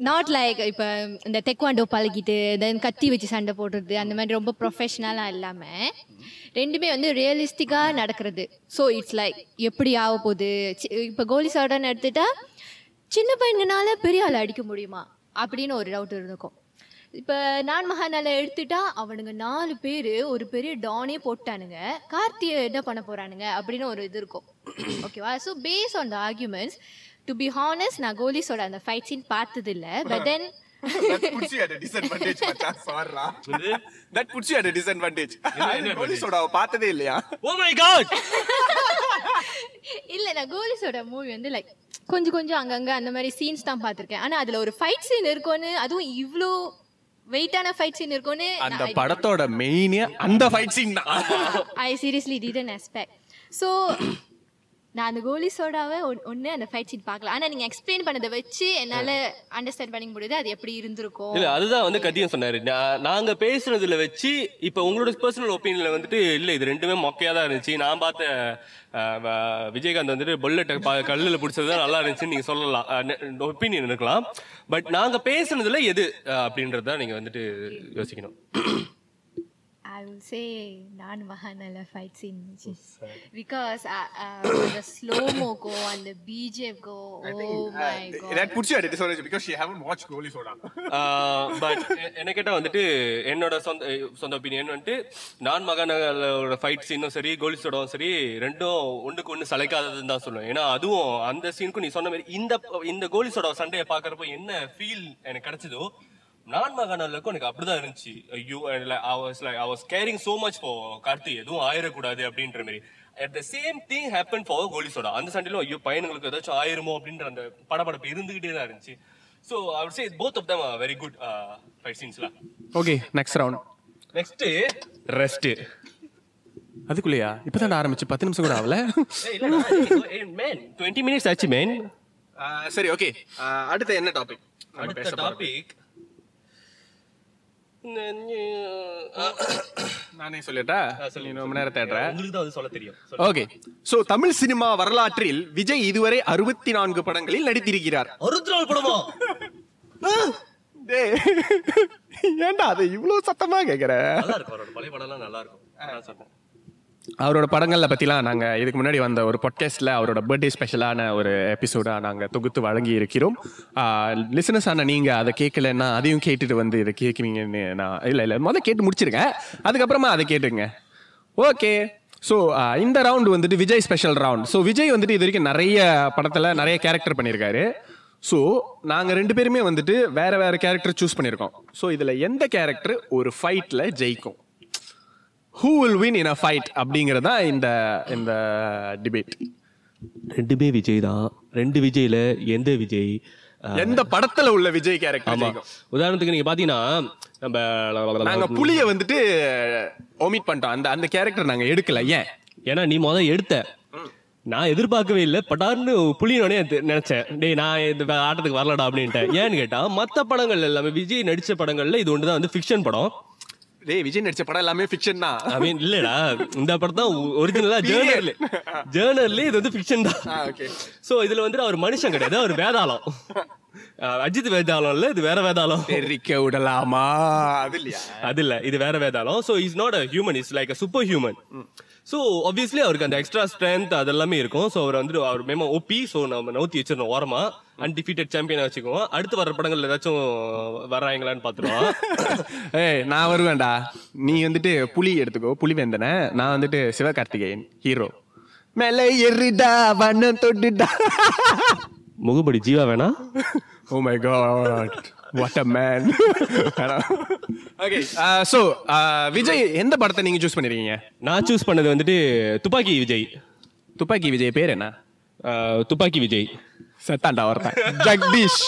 நாட் லைக் இப்போ இந்த தெக்வாண்டோ பழகிட்டு தென் கத்தி வச்சு சண்டை போடுறது அந்த மாதிரி ரொம்ப ப்ரொஃபஷ்னலாக இல்லாமல் ரெண்டுமே வந்து ரியலிஸ்டிக்காக நடக்கிறது. ஸோ இட்ஸ் லைக் எப்படி ஆக போகுது? இப்போ கோலி சாடான்னு எடுத்துட்டா சின்ன பையனால பெரிய ஆள் அடிக்க முடியுமா? அப்படின்னு ஒரு டவுட் இருந்துக்கும். இப்போ நான் மகானால எடுத்துட்டா அவனுங்க நாலு பேர் ஒரு பெரிய டானே போட்டானுங்க. கார்த்தியை என்ன பண்ண போகிறானுங்க அப்படின்னு ஒரு இது இருக்கும். ஓகேவா so base on the arguments to be honest நான் கோலிஸோட அந்த ஃபைட் சீன் பார்த்தது இல்லை but then that puts you at a disadvantage மச்சான். சாரிடா that puts you at a disadvantage. போலீஸோட அவ பார்த்ததே இல்லையா? ஓ மை காட் இல்ல நான் கோலிஸோட மூவி வந்து லைக் கொஞ்சம் கொஞ்சம் அங்கங்க அந்த மாதிரி சீன்ஸ் தான் பார்த்திருக்கேன். ஆனா அதுல ஒரு ஃபைட் சீன் இருக்கும்னு அதுவும் இவ்ளோ வெயிட்டான ஃபைட் சீன் இருக்கும்னு அந்த படத்தோட மெயினே அந்த ஃபைட் சீன் தான். I seriously didn't expect so நான் அந்த கோலி சோடாவை ஒன் ஒன்று அந்த ஃபைட் சீன் பார்க்கல ஆனால் நீங்கள் எக்ஸ்பிளைன் பண்ணதை வச்சு என்னால் அண்டர்ஸ்டாண்ட் பண்ணிக்க முடியுது அது எப்படி இருந்திருக்கும். இல்லை அதுதான் வந்து கத்தியம் சொன்னார். நான் நாங்கள் பேசுனதில் வச்சு இப்போ உங்களோட பர்சனல் ஒப்பீனியன்ல வந்துட்டு இல்லை இது ரெண்டுமே மொக்கையாக தான் இருந்துச்சு. நான் பார்த்த வ- விஜயகாந்த் வந்துட்டு புல்லட் கல்லில் பிடிச்சது தான் நல்லா இருந்துச்சுன்னு நீங்கள் சொல்லலாம். ஒப்பீனியன் இருக்கலாம். பட் நாங்கள் பேசுனதில் எது அப்படின்றத நீங்கள் வந்துட்டு யோசிக்கணும். ஐ வில் சே நான் மகாநல ஃபைட் சீன் பிகாஸ் அந்த ஸ்லோமோக்கோ அந்த பிஜேக்கோ ஓ my god that puts you at a disadvantage because she haven't watched Goli Soda but என்ன கேட்டா வந்துட்டு என்னோட சொந்த சொந்த ஒப்பீனியன் வந்துட்டு நான் மகாநகரோட ஃபைட் சீனும் சரி கோலிஸோடவும் சரி ரெண்டும் ஒண்ணுக்கு ஒண்ணு சளைக்காததுன்னு தான் சொல்லுவேன் ஏன்னா அதுவும் அந்த சீனுக்கும் நீ சொன்ன மாதிரி இந்த இந்த கோலிஸோட சண்டையை பாக்குறப்போ என்ன ஃபீல் எனக்கு கிடைச்சதோ நான் மகாநலுக்கும் எனக்கு அப்படிதான் இருந்துச்சு. ஐயோ I was like I was caring so much for Karthi எதுவும் ஆயிடக்கூடாது அப்படின்ற மாதிரி. At the same thing happen for கோலிஸோட அந்த சண்டையிலும் ஐயோ பையனுங்களுக்கு ஏதாச்சும் ஆயிருமோ அப்படின்ற அந்த படபடப்பு இருந்துகிட்டே தான் இருந்துச்சு. So would say both of them very good fight சீன்ஸ்லாம் okay next round next rest அதுக்குள்ளேயா? இப்பதான் ஆரம்பிச்சு பத்து நிமிஷம் கூட ஆகல. மேன் டுவெண்ட்டி மினிட்ஸ் ஆச்சு மேன் சரி ஓகே அடுத்து என்ன டாபிக் அடுத்த டாபிக் நானே சொல்லிட்டா? நீ ரொம்ப நேரம் தேடுற உங்களுக்கு சொல்ல தெரியும். ஓகே. சோ தமிழ் சினிமா வரலாற்றில் விஜய் இதுவரை அறுபத்தி நான்கு படங்களில் நடித்திருக்கிறார். அறுபத்தி நாலு படமா? ஏன்டா அது இவ்வளவு சத்தமா கேக்குற? நல்லா இருக்கும் பழைய படம்லாம் நல்லா இருக்கும். அவரோட படங்களை பற்றிலாம் நாங்கள் இதுக்கு முன்னாடி வந்த ஒரு பாட்காஸ்ட்ல அவரோட பர்த்டே ஸ்பெஷலான ஒரு எபிசோடாக நாங்கள் தொகுத்து வழங்கி இருக்கிறோம். லிசனஸ் ஆனால் நீங்கள் அதை கேட்கலன்னா அதையும் கேட்டுட்டு வந்து இதை கேட்குவீங்கன்னு நான் இல்லை இல்லை முதல்ல கேட்டு முடிச்சிருக்கேன் அதுக்கப்புறமா அதை கேட்டுங்க ஓகே ஸோ இந்த ரவுண்டு வந்துட்டு Vijay special round so Vijay வந்துட்டு இது வரைக்கும் நிறைய படத்தில் நிறைய கேரக்டர் பண்ணியிருக்காரு ஸோ நாங்கள் ரெண்டு பேருமே வந்துட்டு வேறு வேறு கேரக்டர் சூஸ் பண்ணியிருக்கோம் ஸோ இதில் எந்த கேரக்டர் ஒரு ஃபைட்டில் ஜெயிக்கும்? Who will win in a fight அப்படிங்கிறது தான் இந்த இந்த டிபேட் ரெண்டுமே விஜய் தான். ரெண்டு விஜய்ல எந்த விஜய் எந்த படத்துல உள்ள விஜய் கேரக்டர் ஆமா. உதாரணத்துக்கு நீங்க பாத்தீங்கன்னா நாங்க நம்ம புலிய வந்துட்டு ஒமிட் பண்ணிட்டோம். அந்த அந்த கேரக்டர் நாங்க எடுக்கல. ஏன்? ஏன்னா நீ முத எடுத்த. நான் எதிர்பார்க்கவே இல்லை. பட்டார்னு புளியனோடனே நினைச்சேன். டேய் நான் இந்த ஆட்டத்துக்கு வரலடா அப்படின்ட்டு ஏன்னு கேட்டா மத்த படங்கள் எல்லாமே விஜய் நடிச்ச படங்கள்ல இது ஒன்று தான் வந்து ஃபிக்ஷன் படம். டேய் விஜய் நடிச்ச படம் எல்லாமே ஃபிக்ஷன் தான். ஐ மீன் இல்லடா. இந்த படம் தான் ஒரிஜினலா ஜேர்னர்ல ஜேர்னர்ல இது வந்து ஃபிக்ஷன் தான். ஓகே சோ இதுல வந்து அவர் மனுஷன் கிடையாது. அவர் வேதாளம். அஜித் வேதாளம் இல்ல இது வேற வேதாளம். தெரிக்க விடலாமா? அது இல்லையா? அது இல்ல இது வேற வேதாளம். So is not a human is like a super human so obviously அவருக்கு அந்த எக்ஸ்ட்ரா ஸ்ட்ரென்த் அதெல்லாமே இருக்கும். சோ அவர் வந்து அவர் மேம ஓபி சோ நம்ம நவுத்தி வச்சிருந்தோம் ஓரமா. அன்டிஃபீட்டட் சாம்பியனா வச்சுக்குவோம். அடுத்து வர படங்கள்ல ஏதாச்சும் வர்றாங்களான்னு பாத்துருவோம் ஏய் நான் வருவேன்டா. நீ வந்துட்டு புலி எடுத்துக்கோ. புலி வேந்தன. நான் வந்துட்டு சிவகார்த்திகேயன் ஹீரோ மேலே எறிடா வண்ணம் தொட்டுடா. முகப்படி ஜீவா வேணா? ஓ my god what a man okay so Vijay எந்த படத்தை நீங்க சூஸ் பண்ணிருக்கீங்க? நான் சூஸ் பண்ணது வந்துட்டு துப்பாக்கி விஜய். துப்பாக்கி விஜய் பேர் என்ன? துப்பாக்கி விஜய். செத்தாண்டா ஒருத்தன். ஜெகதீஷ்.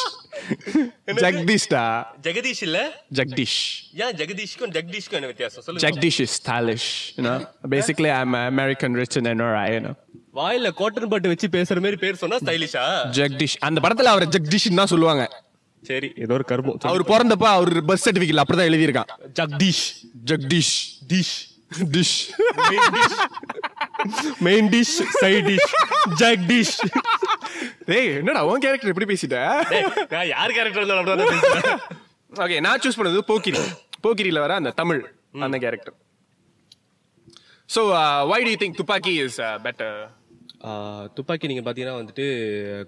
ஜெகதீஷ்டா? ஜெகதீஷ் இல்ல? ஜெகதீஷ். ஏன் ஜெகதீஷ்க்கும் ஜெகதீஷ்க்கும் என்ன வித்தியாசம்? சொல்லுங்க. Jagdish is stylish, you know. Basically, I'm an American rich and NRI, you know. வாயில காட்டன் பட்டு வச்சு பேசுற மாதிரி பேர் சொன்னா ஸ்டைலிஷா ஜெகதீஷ். அந்த படத்துல அவரை ஜெகதீஷ் தான் சொல்லுவாங்க. சரி. ஏதோ ஒரு கருமம். அவர் பிறந்தப்ப அவர் பர்த் சர்டிபிகேட் அப்படிதான் எழுதியிருக்கான். Jagdish. Jagadish. Dish dish main dish side dish jug dish டேய் என்னடா உன் கேரக்டர் எப்படி பேசிட்ட? நான் யார் கேரக்டர் இருந்தாலும் ஓகே நான் சூஸ் பண்ணது போக்கிரி. போக்கிரியில வர அந்த தமிழ் அந்த character so why do think Thuppakki is better ah Thuppakki நீங்க பாத்தீங்கன்னா வந்துட்டு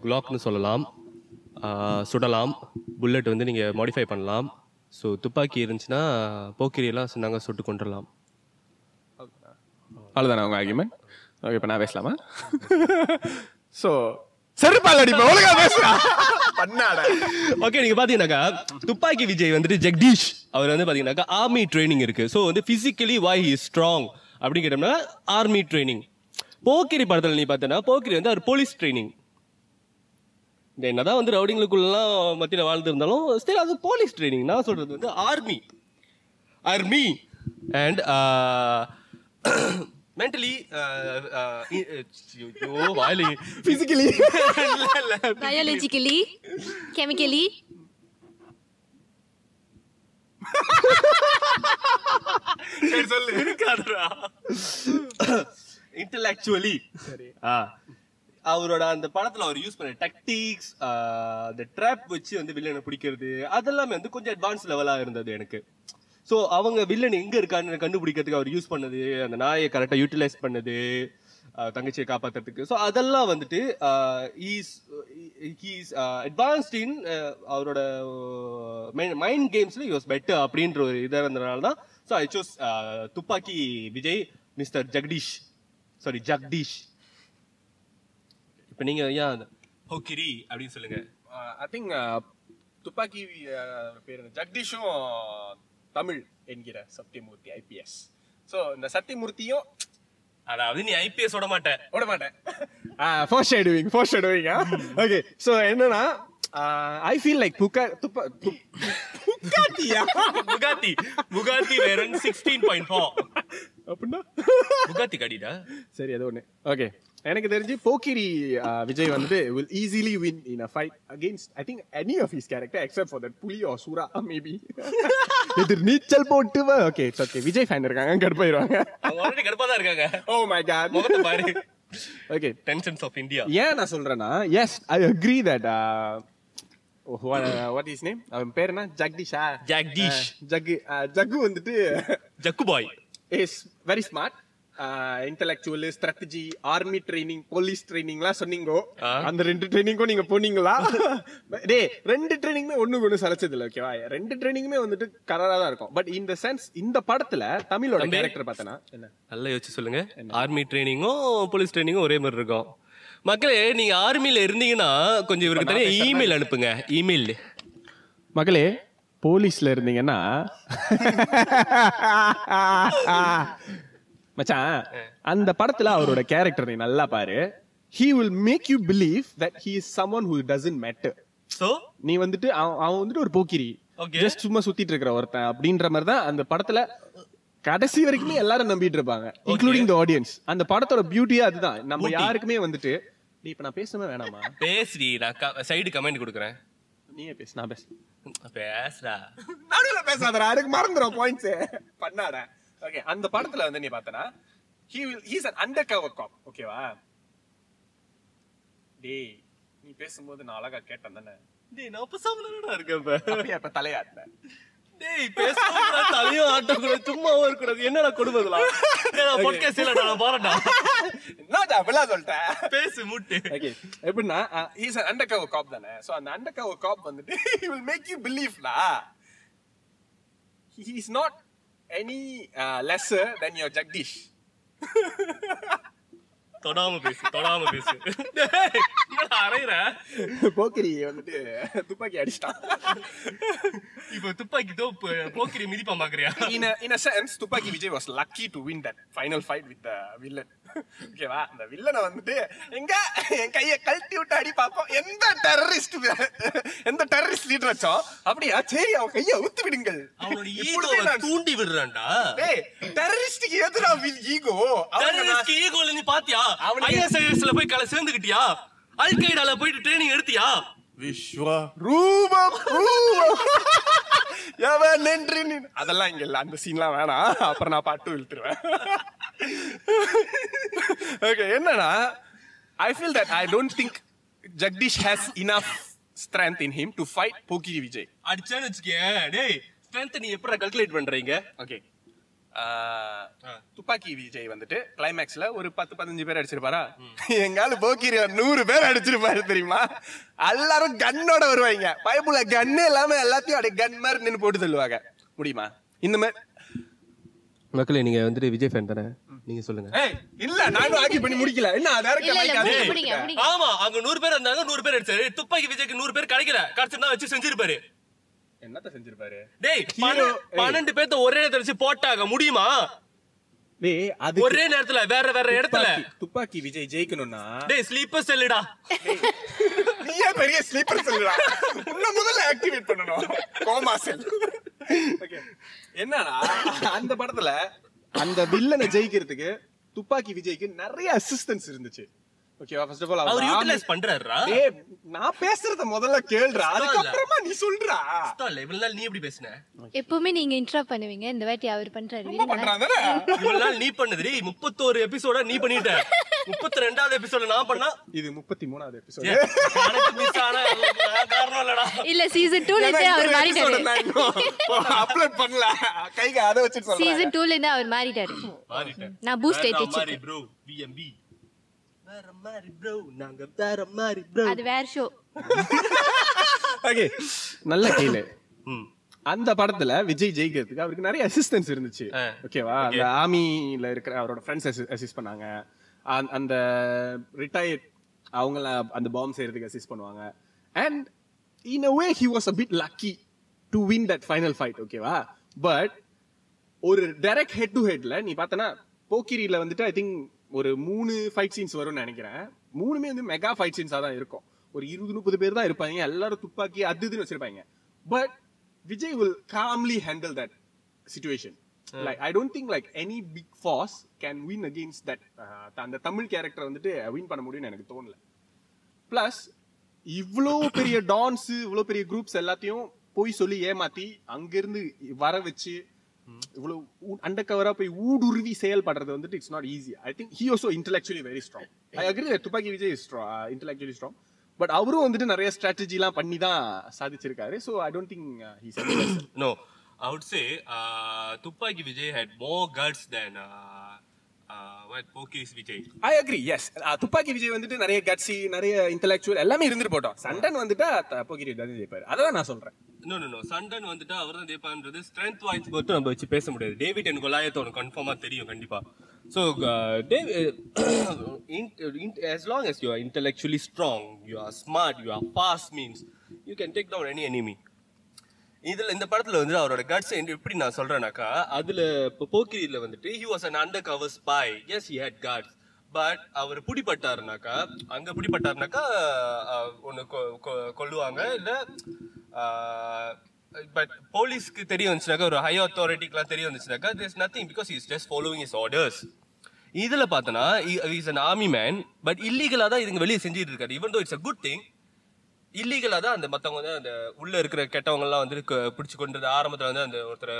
குலாக்னு சொல்லலாம். சுடலாம். புல்லட் வந்து நீங்க மாடிஃபை பண்ணலாம். ஸோ துப்பாக்கி இருந்துச்சுன்னா போக்கிரி எல்லாம் நாங்க சுட்டு கொண்டுடலாம் அவ்வளோதானே உங்க ஆர்குமெண்ட் ஓகே இப்போ நான் பேசலாமா? ஸோ செருப்பால் அடிப்பேன். ஒழுங்கா பேசுறா பண்ணாடா ஓகே நீங்க பாத்தீங்கன்னாக்கா துப்பாக்கி விஜய் வந்துட்டு ஜெகதீஷ் அவர் வந்து பாத்தீங்கன்னாக்கா ஆர்மி ட்ரைனிங் இருக்கு. ஸோ வந்து பிசிக்கலி வை ஹி ஸ்ட்ராங் அப்படின்னு கேட்டோம்னா ஆர்மி ட்ரைனிங் போக்கிரி படத்துல நீ பார்த்தனா போக்கிரி வந்து அவர் போலீஸ் ட்ரைனிங் இந்த என்னதான் வந்து ரவுடிங்களுக்குள்ளலாம் மத்தியில் வாழ்ந்து இருந்தாலும் ஸ்டில் அது போலீஸ் ட்ரைனிங் நான் சொல்றது வந்து army army and mentally wily physically biologically chemically சொல்லு. இருக்காதுடா. இன்டெலெக்சுவலி சரி. ஆ. அவரோட அந்த படத்துல அவர் யூஸ் பண்ண டக்டிக்ஸ் அந்த ட்ராப் வச்சு வந்து வில்லனை பிடிக்கிறது அதெல்லாமே வந்து கொஞ்சம் அட்வான்ஸ் லெவலா இருந்தது எனக்கு. ஸோ அவங்க வில்லன் எங்க இருக்கான்னு கண்டுபிடிக்கிறதுக்கு அவர் யூஸ் பண்ணது அந்த நாயை கரெக்டாக யூட்டிலைஸ் பண்ணது தங்கச்சியை காப்பாத்துறதுக்கு. ஸோ அதெல்லாம் வந்துட்டு ஈஸ் ஹீஸ் அட்வான்ஸ்ட் இன் அவரோட மைண்ட் கேம்ஸ்ல யூஸ் பெட்டர் அப்படின்ற ஒரு இதாக இருந்ததுனால தான் so I choose Thuppakki Vijay mister Jagadish. Sorry Jagdish இப்போ நீங்க ஏன் ஹோக்கிரி அப்படின்னு சொல்லுங்க. ஐ திங்க் துப்பாக்கி பேர்? ஜெகதீஷும் தமிழ் என்கிற சத்தியமூர்த்தி ஐபிஎஸ் ஸோ இந்த சத்தியமூர்த்தியும் அதாவது நீ ஐபிஎஸ் விட மாட்டேன் விட மாட்டேன் foreshadowing foreshadowing okay so என்னன்னா ஐ ஃபீல் லைக் புக்கா துப்பா துப்- புக்காட்டியா Bugatti. Bugatti Veyron sixteen point four அப்படின்னா? புகாத்தி கடிடா? சரி அது ஒண்ணு. ஓகே எனக்கு தெரிஞ்சு போக்கிரி விஜய் வந்து will easily win in a fight against I think any of his character except for that புலி or சூரா maybe. எதிர் நீச்சல் போட்டு okay it's okay Vijay fan இருக்காங்க கடுப்பாயிருவாங்க. அவங்க ஆல்ரெடி கடுப்பா தான் இருக்காங்க. ஓ மை காட் முகத்தை பாரு. ஓகே டென்ஷன்ஸ் ஆஃப் இந்தியா ஏன் நான் சொல்றேன்னா yes I agree that what is name அவன் பேர் என்ன? ஜக்டிஷா ஜக்தீஷ். ஜக்கு ஜக்கு வந்துட்டு Jaggu boy is very smart intellectual strategy army training police ட்ரைனிங்லாம் சொன்னீங்கோ. அந்த ரெண்டு ட்ரைனிங்கும் நீங்க போனீங்களா? டே ரெண்டு ட்ரைனிங்குமே ஒண்ணுக்கு ஒண்ணு சலைச்சது இல்ல ஓகேவா ரெண்டு ட்ரைனிங்குமே வந்துட்டு கலரா தான் இருக்கும். பட் இந்த சென்ஸ் இந்த படத்துல தமிழோட. கேரக்டர் பார்த்தனா? என்ன? நல்லா யோசிச்சு சொல்லுங்க. ஆர்மி ட்ரைனிங்கும் போலீஸ் ட்ரைனிங்கும் ஒரே மாதிரி இருக்கும். மக்களே நீங்க ஆர்மில இருந்தீங்கன்னா கொஞ்சம் இவருக்கு தனியா இமெயில் அனுப்புங்க. இமெயில் மகளே போலீஸ்ல இருந்தீங்கன்னா மச்சான் அந்த படத்துல அவரோட கேரக்டர் நீ நல்லா பாரு. He will make you believe that he is someone who doesn't matter. So நீ வந்துட்டு அவன் அவன் வந்துட்டு ஒரு போக்கிரி. ஜஸ்ட் சும்மா சுத்திட்டு இருக்கிற ஒருத்தன் அப்படின்ற மாதிரி தான் அந்த படத்துல கடைசி வரைக்குமே எல்லாரும் நம்பிட்டு இருப்பாங்க இன்க்ளூடிங் த ஆடியன்ஸ் அந்த படத்தோட பியூட்டியே அதுதான். நம்ம Beauty. யாருக்குமே வந்துட்டு நீ இப்ப நான் பேசவே வேணாமா? பேசுடி நான் சைடு கமெண்ட் கொடுக்குறேன். நீயே பேசு நான் பேசு பேசுடா. நடுவுல பேசாதடா அதுக்கு மறந்துடும் பாயிண்ட்ஸ் பண்ணாட ஓகே அந்த படத்துல வந்து நீ பார்த்தனா he will he's an undercover cop ஓகேவா டேய் நீ பேசும்போது நான் அழகா கேட்டேன் தானே. டேய் நான் பசாமலடா இருக்கேன் இப்ப. அப்படியே இப்ப தலையாட்டின டேய் பேசாம தலையும் ஆட்ட கூட சும்மாவும் இருக்க கூடாது என்னடா டேய் நான் பாட்காஸ்ட் இல்லடா நான் போறேன்டா என்னடா அப்படிலாம் சொல்லிட்டேன். பேசு முட்டு. ஓகே எப்படின்னா ஹீஸ் அன் காப் தானே. அந்த அண்டர்கவர் காப் வந்துட்டு he will make you believe லா he is not any uh, lesser than your Jagadish தொடாம பேசு தொடாம பேசு டேய் என்னடா அரையற போக்கிரி வந்துட்டு துப்பாக்கி அடிச்சிட்டான் இப்போ துப்பாக்கி தோ போக்கிரி மிதிப்பா பாக்குறியா in a in a sense துப்பாக்கி Vijay was lucky to win that final fight with the villain. ஓகேவா அந்த வில்லனை வந்துட்டு எங்க? என் கைய கழட்டி விட்டு அடி பாப்போம் எந்த டெரரிஸ்ட் எந்த டெரரிஸ்ட் லீடர் வச்சோம்? அப்படியா? சரி அவன் கைய ஊத்து விடுங்கள். தூண்டி விடுறான்டா. டேய் டெரரிஸ்டுக்கு எதிரா வில் ஈகோ டெரரிஸ்ட் ஈகோல நீ பாத்தியா? அவனுக்கு- ஐஎஸ்ஐஎஸ்ல போய் கல சேர்ந்துக்கிட்டியா அல் கைடால போயிட்டு ட்ரைனிங் எடுத்தியா? விஸ்வ ரூபம் ரூபம். எவன் நின்று நின் அதெல்லாம் இங்க இல்ல அந்த சீன்லாம் வேணாம். அப்புறம் நான் பாட்டு இழுத்துருவேன். ஓகே என்னன்னா I feel that I don't think Jagadish has enough strength in him to fight Pokkiri Vijay அடிச்சான்னு வச்சுக்கேன் டேய் ஸ்ட்ரென்த் நீ எப்படா கால்குலேட் பண்றீங்க? ஓகே துப்பாக்கி விஜய் வந்துட்டு கிளைமேக்ஸ்ல ஒரு பத்து பதினஞ்சு பேர் அடிச்சிருப்பாரா? எங்கால போக்கிரி நூறு பேர் அடிச்சிருப்பாரு தெரியுமா? எல்லாரும் கன்னோட வருவாங்க. பைப்புல கன்னு இல்லாம எல்லாத்தையும் அப்படியே கன் மாதிரி நின்னு போட்டு தள்ளுவாங்க. முடியுமா? இந்த மாதிரி மக்களே நீங்க வந்துட்டு விஜய் ஃபேன் தானே? நீங்க சொல்லுங்க. ஏய் இல்ல நானும் ஆக்கி பண்ணி முடிக்கல. என்ன எடுத்துட்டேன். முடிங்க ஆமா அங்க நூறு பேர் இருந்தாங்க நூறு பேர் அடிச்சாரு துப்பாக்கி விஜய்க்கு நூறு பேர் கிடைக்கல. கிடைச்சிருந்தா வச்சு செஞ்சிருப்பாரு. என்னத்த செஞ்சிருப்பாரு? டேய் Hero- பன்ன- ஏய். பன்னெண்டு பேர்த்த ஒரே நேரத்துல வச்சு போட்டாங்க. முடியுமா? டேய் அது ஒரே நேரத்துல வேற வேற இடத்துல. துப்பாக்கி விஜய் ஜெயிக்கணும்னா? டேய் ஸ்லீப்பர் செல்லுடா. நீயே பெரிய ஸ்லீப்பர் செல்லுடா. உன்ன முதல்ல ஆக்டிவேட் பண்ணனும் கோமா செல். என்னடா அந்த படத்துல அந்த வில்லனை ஜெயிக்கிறதுக்கு துப்பாக்கி விஜய்க்கு நிறைய அசிஸ்டன்ஸ் இருந்துச்சு. ஓகேவா ஃபர்ஸ்ட் ஆஃப் ஆல் அவர் யூட்டிலைஸ் பண்றாருடா டேய் நான் பேசுறத முதல்ல கேளுடா. அதுக்கு அப்புறமா நீ சொல்றா. இல்ல. இவ்வளவு நாள் நீ எப்படி பேசுன? எப்பவுமே நீங்க இன்ட்ரா பண்ணுவீங்க. இந்த வாட்டி அவர் பண்றாரு. பண்றான் தானே? இவ்வளவு நாள் நீ பண்ணது டேய் முப்பத்தோரு எபிசோட நீ பண்ணிட்ட. முப்பத்தி ரெண்டாவது எபிசோட நான் பண்ணா? இது முப்பத்தி மூணாவது எபிசோட் எனக்கு மிஸ் ஆன நான் காரணம் இல்லடா. இல்ல சீசன் டூல இருந்தே அவர் மாறிட்டாரு. அப்லோட் பண்ணல. கைக்கு அதை வச்சுட்டு சொல்றேன். சீசன் டூல இருந்தே அவர் மாறிட்டாரு. மாறிட்டேன். நான் பூஸ்ட் வேற ஏத்தி மாதிரி ப்ரோ பிஎம்பி வேற மாதிரி ப்ரோ நாங்க வேற மாதிரி ப்ரோ அது வேற ஷோ ஓகே நல்ல கேளு அந்த படத்துல விஜய் ஜெயிக்கிறதுக்கு அவருக்கு நிறைய அசிஸ்டன்ஸ் இருந்துச்சு. ஓகேவா அந்த ஆர்மில இருக்கிற அவரோட ஃப்ரெண்ட்ஸ் அசிஸ்ட் பண்ணாங்க. அந்த- ரிட்டையர்ட் அவங்கள அந்த பாம்பு செய்யறதுக்கு அசிஸ்ட் பண்ணுவாங்க. And in a way he was a bit lucky to win that final fight ஓகேவா பட் ஒரு டைரக்ட் ஹெட் டு ஹெட்ல நீ பார்த்தனா போக்கிரியில வந்துட்டு ஐ திங்க் ஒரு மூணு ஃபைட் சீன்ஸ் வரும்னு நினைக்கிறேன். மூணுமே வந்து மெகா ஃபைட் சீன்ஸா தான் இருக்கும். ஒரு இருபது முப்பது பேர் தான் இருப்பாங்க. எல்லாரும் துப்பாக்கி அது இதுன்னு வச்சிருப்பாங்க. But Vijay will calmly handle that situation like I don't think like any big foes can win against that அந்த தமிழ் கேரக்டர் வந்துட்டு வின் பண்ண முடியும்னு எனக்கு தோணல. பிளஸ் இவ்வளோ பெரிய டான்ஸ் இவ்வளோ பெரிய குரூப்ஸ் எல்லாத்தையும் போய் சொல்லி ஏமாத்தி அங்கிருந்து வர வச்சு இவ்வளவு அண்டர் கவரா போய் ஊடுருவி செயல்படுறது வந்துட்டு it's not easy I think he also intellectually very strong I agree Thuppakki Vijay intellectually strong but அவரும் வந்துட்டு நிறைய ஸ்ட்ராட்டஜிலாம் பண்ணி தான் சாதிச்சிருக்காரு. So I don't think he's no I would say uh, Tupaki Vijay had more I agree yes Thuppakki Vijay வந்துட்டு நிறைய கட்சி நிறைய இன்டெலெக்சுவல் எல்லாமே இருந்துட்டு போட்டோம். சண்டன் வந்துட்டா துப்பாக்கி விஜய் தான் ஜெயிப்பாரு அதான் நான் சொல்றேன். நோ நோ நோ சண்டன் வந்துட்டு அவர் தான் ஜெயிப்பான்றது ஸ்ட்ரென்த் வாய்ஸ் மட்டும் நம்ம வச்சு பேச முடியாது. டேவிட் அண்ட் கொலாயத்தை உனக்கு கன்ஃபார்மாக தெரியும் கண்டிப்பா. So as long as you are intellectually strong you are smart you are fast means you can take down any enemy. இதுல இந்த படத்துல வந்து அவரோட கட்ஸ் எப்படி நான் சொல்றேனாக்கா அதுல இப்போ போக்கிரியில வந்துட்டு he was an undercover spy as he had guts but அவர் பிடிப்பட்டாருனாக்கா அங்க பிடிப்பட்டாருனாக்கா ஒன்னு கொல்லுவாங்க. இல்ல பட் போலீஸ்க்கு தெரிய வந்துச்சுனாக்கா ஒரு ஹை அத்தாரிட்டிக்கெலாம் தெரிய வந்துச்சுனாக்கா this nothing because is just following is orders இதில் பார்த்தோன்னா is an army man but இல்லீகலாக தான் இதுங்க வெளியே செஞ்சுட்டு இருக்காரு. இவன் though it's a good thing இல்லீகலா தான் அந்த மத்தவங்க வந்து அந்த உள்ள இருக்கிற கெட்டவங்க எல்லாம் வந்து பிடிச்சு கொண்டு வந்து ஆரம்பத்துல வந்து அந்த ஒருத்தர்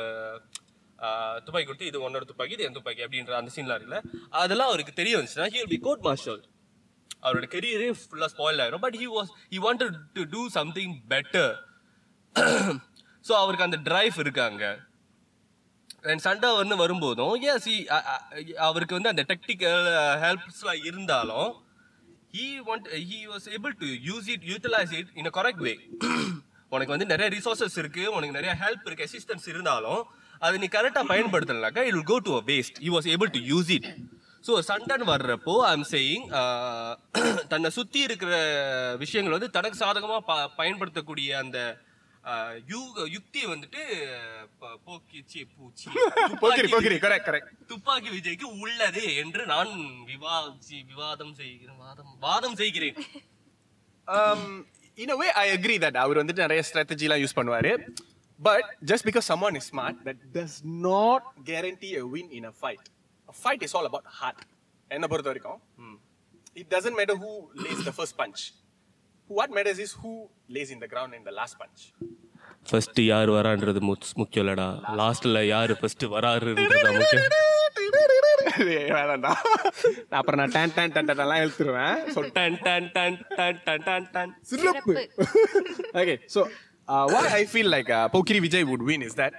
துப்பாக்கி கொடுத்து இது உன்னோட துப்பாக்கி இது என் துப்பாக்கி அப்படின்ற அந்த சீன்லாம் இருக்குல்ல. அதெல்லாம் அவருக்கு தெரிய வந்துச்சுன்னா ஹி பி கோட் மார்ஷல் அவரோட கெரியரே ஃபுல்லா ஸ்பாயில் ஆயிரும். But he was he wanted to do something better so அவருக்கு அந்த டிரைவ் இருக்காங்க. அண்ட் சண்டை வந்து வரும்போதும் எஸ் அவருக்கு வந்து அந்த டெக்னிக்கல் ஹெல்ப்ஸ்லாம் இருந்தாலும் he want uh, he was able to use it utilize it in a correct way. உனக்கு வந்து நிறைய ரிசோர்சஸ் இருக்கு உனக்கு நிறைய ஹெல்ப் இருக்கு அசிஸ்டன்ஸ் இருந்தாலும் அதை நீ கரெக்டாக பயன்படுத்தலனாக்கா it will go to a waste he was able to use it so Sandan வர்றப்போ ஐ எம் சேயிங் தன்னை சுற்றி இருக்கிற விஷயங்கள் வந்து தனக்கு சாதகமாக ப- பயன்படுத்தக்கூடிய அந்த ஆஹ், யூ- யுக்தி வந்துட்டு ப- போக்கி சி, பூச்சி போக்கிரி போக்கிரி கரெக்ட் கரெக்ட் துப்பாக்கி விஜய்க்கு உள்ளது என்று நான் விவாதி விவாதம் செய்கிறேன் வாதம் வாதம் செய்கிறேன். இன் வே ஐ அக்ரி தட் அவர் வந்துட்டு நிறைய ஸ்ட்ராட்டஜிலாம் யூஸ் பண்ணுவாரு. But just because someone is smart that does not guarantee a win in a fight fight is all about heart என்னை பொறுத்த வரைக்கும் it doesn't matter who lays the first punch what matters is who lays in the ground in the last punch first யார் வரான்றது முக்- முக்கியம் இல்லடா லாஸ்ட்ல யாரு ஃபர்ஸ்ட் வராருன்றதா முக்கியம்? வேணாம்டா அப்புறம் நான் டேன் டேன் டன் எல்லாம் எழுத்துருவேன் சொல் டன் டன் டன் டன் டன் டன் டன். சிறப்பு. okay so why i feel like uh, pokiri vijay would win is that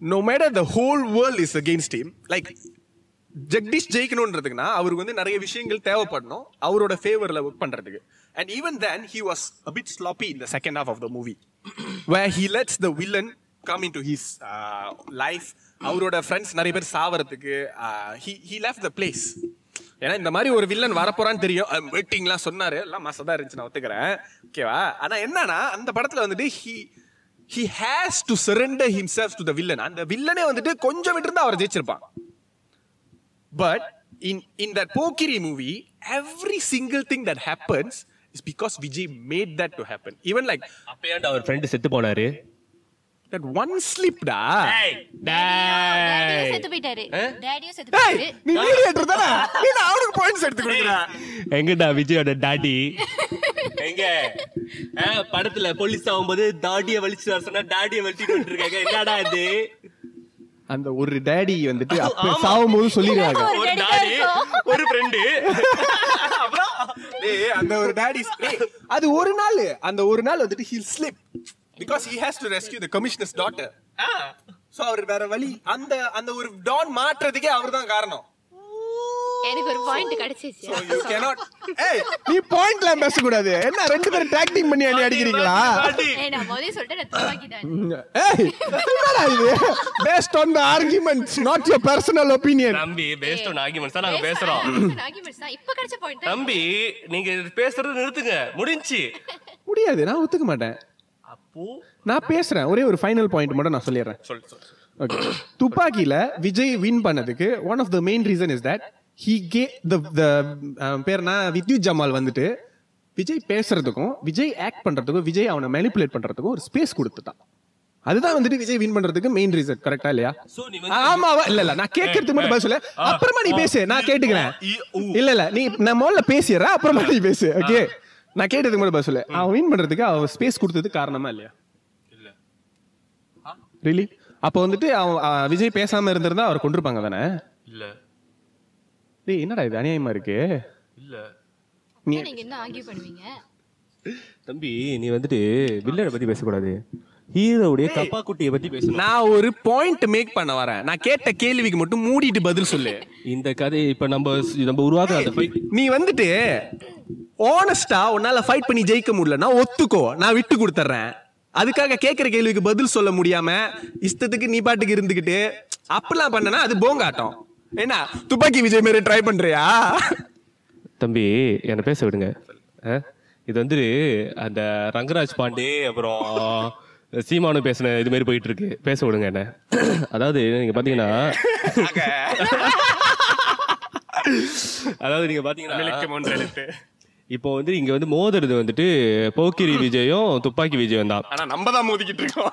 no matter the whole world is against him like Jagadish ஜெயிக்கணுன்றதுக்குன்னா அவருக்கு வந்து நிறைய விஷயங்கள் தேவைப்படணும். அவரோட ஃபேவர்ல ஒர்க் பண்றதுக்கு. And even then, he was a bit sloppy in the second half of the movie where he lets the villain come into his uh, life. அவரோட ஃப்ரெண்ட்ஸ் நிறைய பேர் சாவறதுக்கு ஹி லெஃப்ட் த பிளேஸ் ஏன்னா இந்த மாதிரி ஒரு வில்லன் வரப்போறான்னு தெரியும். வெயிட்டிங்லாம் சொன்னாரு. எல்லாம் மாசம் இருந்துச்சு நான் ஒத்துக்கிறேன். ஓகேவா ஆனா என்னன்னா அந்த படத்துல வந்துட்டு he he has to surrender himself to the villain அந்த வில்லனே வந்துட்டு கொஞ்சம் விட்டு அவர் ஜெயிச்சிருப்பான். But in in that Pokkiri movie every single thing that happens is because Vijay made that to happen even like அப்பயாண்டு அவர் ஃப்ரெண்டு செத்து போனாரு. தட் ஒன் ஸ்லிப்டா டேடியும் செத்து போயிட்டாரு. டேடியும் செத்து டேய் போயிட்டாரு. நீ மீடியேட்டர் தானே? நீ அவனுக்கு பாயிண்ட்ஸ் எடுத்து கொடுக்குற? எங்கடா விஜயோட டாடி எங்க? ஆ, படத்துல போலீஸ் ஆகும்போது தாடிய வலிச்சு வர சொன்னா டாடிய வலிச்சுட்டு இருக்காங்க என்னடா இது? அந்த ஒரு டேடி வந்துட்டு அப்ப சாவும்போது சொல்லிடுவாங்க. ஒரு டாடி. ஒரு ஃப்ரெண்டு டேய் அந்த ஒரு டாடி அது ஒரு நாள் அந்த ஒரு நாள் வந்துட்டு he'll slip because he has to rescue the commissioner's daughter so அவர் வேற வழி அந்த அந்த ஒரு டான் மாற்றதுக்கே அவர்தான் காரணம். எனக்கு ஒரு பாயிண்ட் கிடைச்சிச்சு. So you cannot ஏய் நீ பாயிண்ட்ல பேச கூடாது என்ன ரெண்டு பேரும் டாக் டீம் பண்ணி அடி அடிக்கிறீங்களா? டாடி. ஏய் நான் முதல்ல சொல்லிட்டேன் நான் துப்பாக்கி தான் ஏய் என்னடா இது? Based on the arguments not your personal opinion தம்பி பேஸ்ட் ஆன் ஆர்குமெண்ட்ஸ் தான் நாங்க பேசுறோம். ஆர்குமெண்ட்ஸ் தான். இப்ப கிடைச்ச பாயிண்ட் தம்பி நீங்க இது பேசுறது நிறுத்துங்க. முடிஞ்சுச்சு முடியாது நான் ஒத்துக்க மாட்டேன். அப்போ? நான் பேசுறேன். ஒரே ஒரு ஃபைனல் பாயிண்ட் மட்டும் நான் சொல்லிடுறேன். சொல்லு சொல்லு சொல்லு. ஓகே துப்பாக்கில விஜய் வின் பண்ணதுக்கு one of the main reason is that he K the பேர்னா வித்யுத் ஜமால் வந்துட்டு விஜய் பேசுறதுக்கும் விஜய் ஆக்ட் பண்றதுக்கும் விஜய் அவனை மேனிப்புலேட் பண்றதுக்கும் ஒரு ஸ்பேஸ் கொடுத்துட்டான். அதுதான் வந்துட்டு விஜய் வின் பண்றதுக்கு மெயின் ரீசன் கரெக்டா இல்லையா? ஆமா இல்ல இல்ல நான் கேட்கறதுக்கு மட்டும் பதில் சொல்லு. அப்புறமா நீ பேசு நான் கேட்டுக்கிறேன். இல்ல இல்ல நீ நான் முதல்ல பேசிடுற அப்புறமா நீ பேசு ஓகே நான் கேட்டதுக்கு மட்டும் பதில் சொல்லு. அவன் வின் பண்றதுக்கு அவன் ஸ்பேஸ் கொடுத்தது காரணமா இல்லையா? ரிலி அப்போ வந்துட்டு அவன் விஜய் பேசாம இருந்திருந்தா அவர் கொண்டிருப்பாங்க தானே? இல்ல டேய் என்னடா இது? அநியாயமா இருக்கு. இல்ல. நீங்க என்ன ஆர்கியூ பண்ணுவீங்க? தம்பி நீ வந்துட்டு வில்லனை பத்தி பேசக்கூடாது. ஹீரோவுடைய கப்பா குட்டியை பத்தி பேசணும். நான் ஒரு பாயிண்ட் மேக் பண்ண வரேன். நான் கேட்ட கேள்விக்கு மட்டும் மூடிட்டு பதில் சொல்லு. இந்த கதை இப்ப நம்ம நம்ம fight- நீ வந்துட்டு ஓனஸ்டா உன்னால ஃபைட் பண்ணி ஜெயிக்க முடியலன்னா ஒத்துக்கோ. நான் விட்டு கொடுத்துட்றேன் அதுக்காக கேட்கிற கேள்விக்கு பதில் சொல்ல முடியாம இஷ்டத்துக்கு நீ பாட்டுக்கு இருந்துகிட்டு அப்படிலாம் பண்ணனா அது போங்காட்டம். என்ன துப்பாக்கி விஜய் மாரி ட்ரை பண்றியா? தம்பி என்னை பேச விடுங்க. ஆ? இது வந்து அந்த ரங்கராஜ் பாண்டே அப்புறம் சீமானு பேசின இது மாதிரி போயிட்டு இருக்கு பேச விடுங்க என்ன. அதாவது நீங்க பாத்தீங்கன்னா அதாவது நீங்க பாத்தீங்கன்னா இப்போ வந்து இங்க வந்து மோதுறது வந்துட்டு போக்கிரி விஜயும் துப்பாக்கி விஜயம் தான் ஆனா நம்ம தான் மோதிக்கிட்டு இருக்கோம்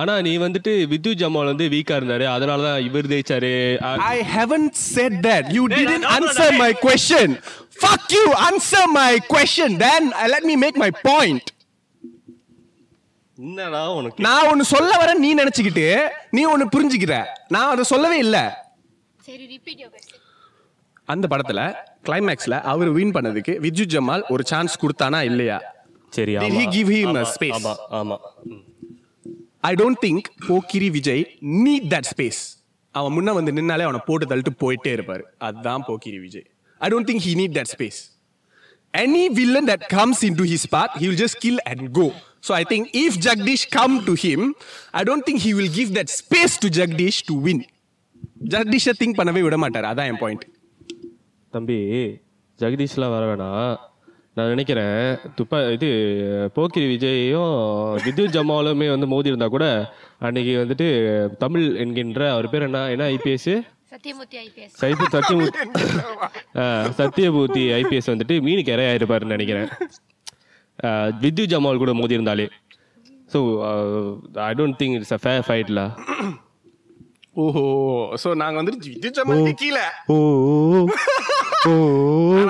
ஆனா நீ வந்துட்டு வித்யுத் ஜமால் வந்து வீக்கா இருந்தாரு அதனாலதான் இவர் ஜெயிச்சாரு ஆ, I haven't said that. You didn't answer my question. Fuck you. Answer my question. Then uh, let me make my point. என்னடா உனக்கு நான் ஒன்னு சொல்ல வரேன் நீ நினைச்சுக்கிட்டு நீ ஒன்னு புரிஞ்சுக்கிற நான் அதை சொல்லவே இல்ல சரி ரிப்பீட் கொஸ்டின் அந்த படத்துல கிளைமேக்ஸ்ல அவர் வின் பண்ணதுக்கு விஜு ஜமால் ஒரு சான்ஸ் கொடுத்தானா இல்லையா? சரி he give him a ஆமா. I don't think Pokkiri Vijay need that space அவன் முன்ன வந்து நின்னாலே அவனை போட்டு தள்ளிட்டு போயிட்டே இருப்பாரு. அதுதான் Pokkiri Vijay. I don't think he need that space any villain that comes into his path he will just kill and go. So i think if jagdish come to him i don't think he will give that space to jagdish to win. Jagdish think பண்ணவே விட மாட்டார். அதான் என் பாயிண்ட் தம்பி ஜெகதீஷ்லாம் வர வேணாம். நான் நினைக்கிறேன் துப்பா இது போக்கிரி விஜயும் வித்யுத் ஜமாலுமே வந்து மோதி இருந்தா கூட அன்னைக்கு வந்துட்டு தமிழ் என்கின்ற அவர் பேர் என்ன? என்ன ஐபிஎஸ் சைத்து சத்தியமூர்த்தி சத்தியமூர்த்தி ஐபிஎஸ் வந்துட்டு மீனுக்கு இறையாயிருப்பாருன்னு நினைக்கிறேன். வித்யுத் ஜமால் கூட மோதி இருந்தாலே so I don't think it's a fair ஃபைட்ல ஓஹோ. சோ நாங்க வந்து விஜய் ஜமாலுக்கு கீழே. ஓ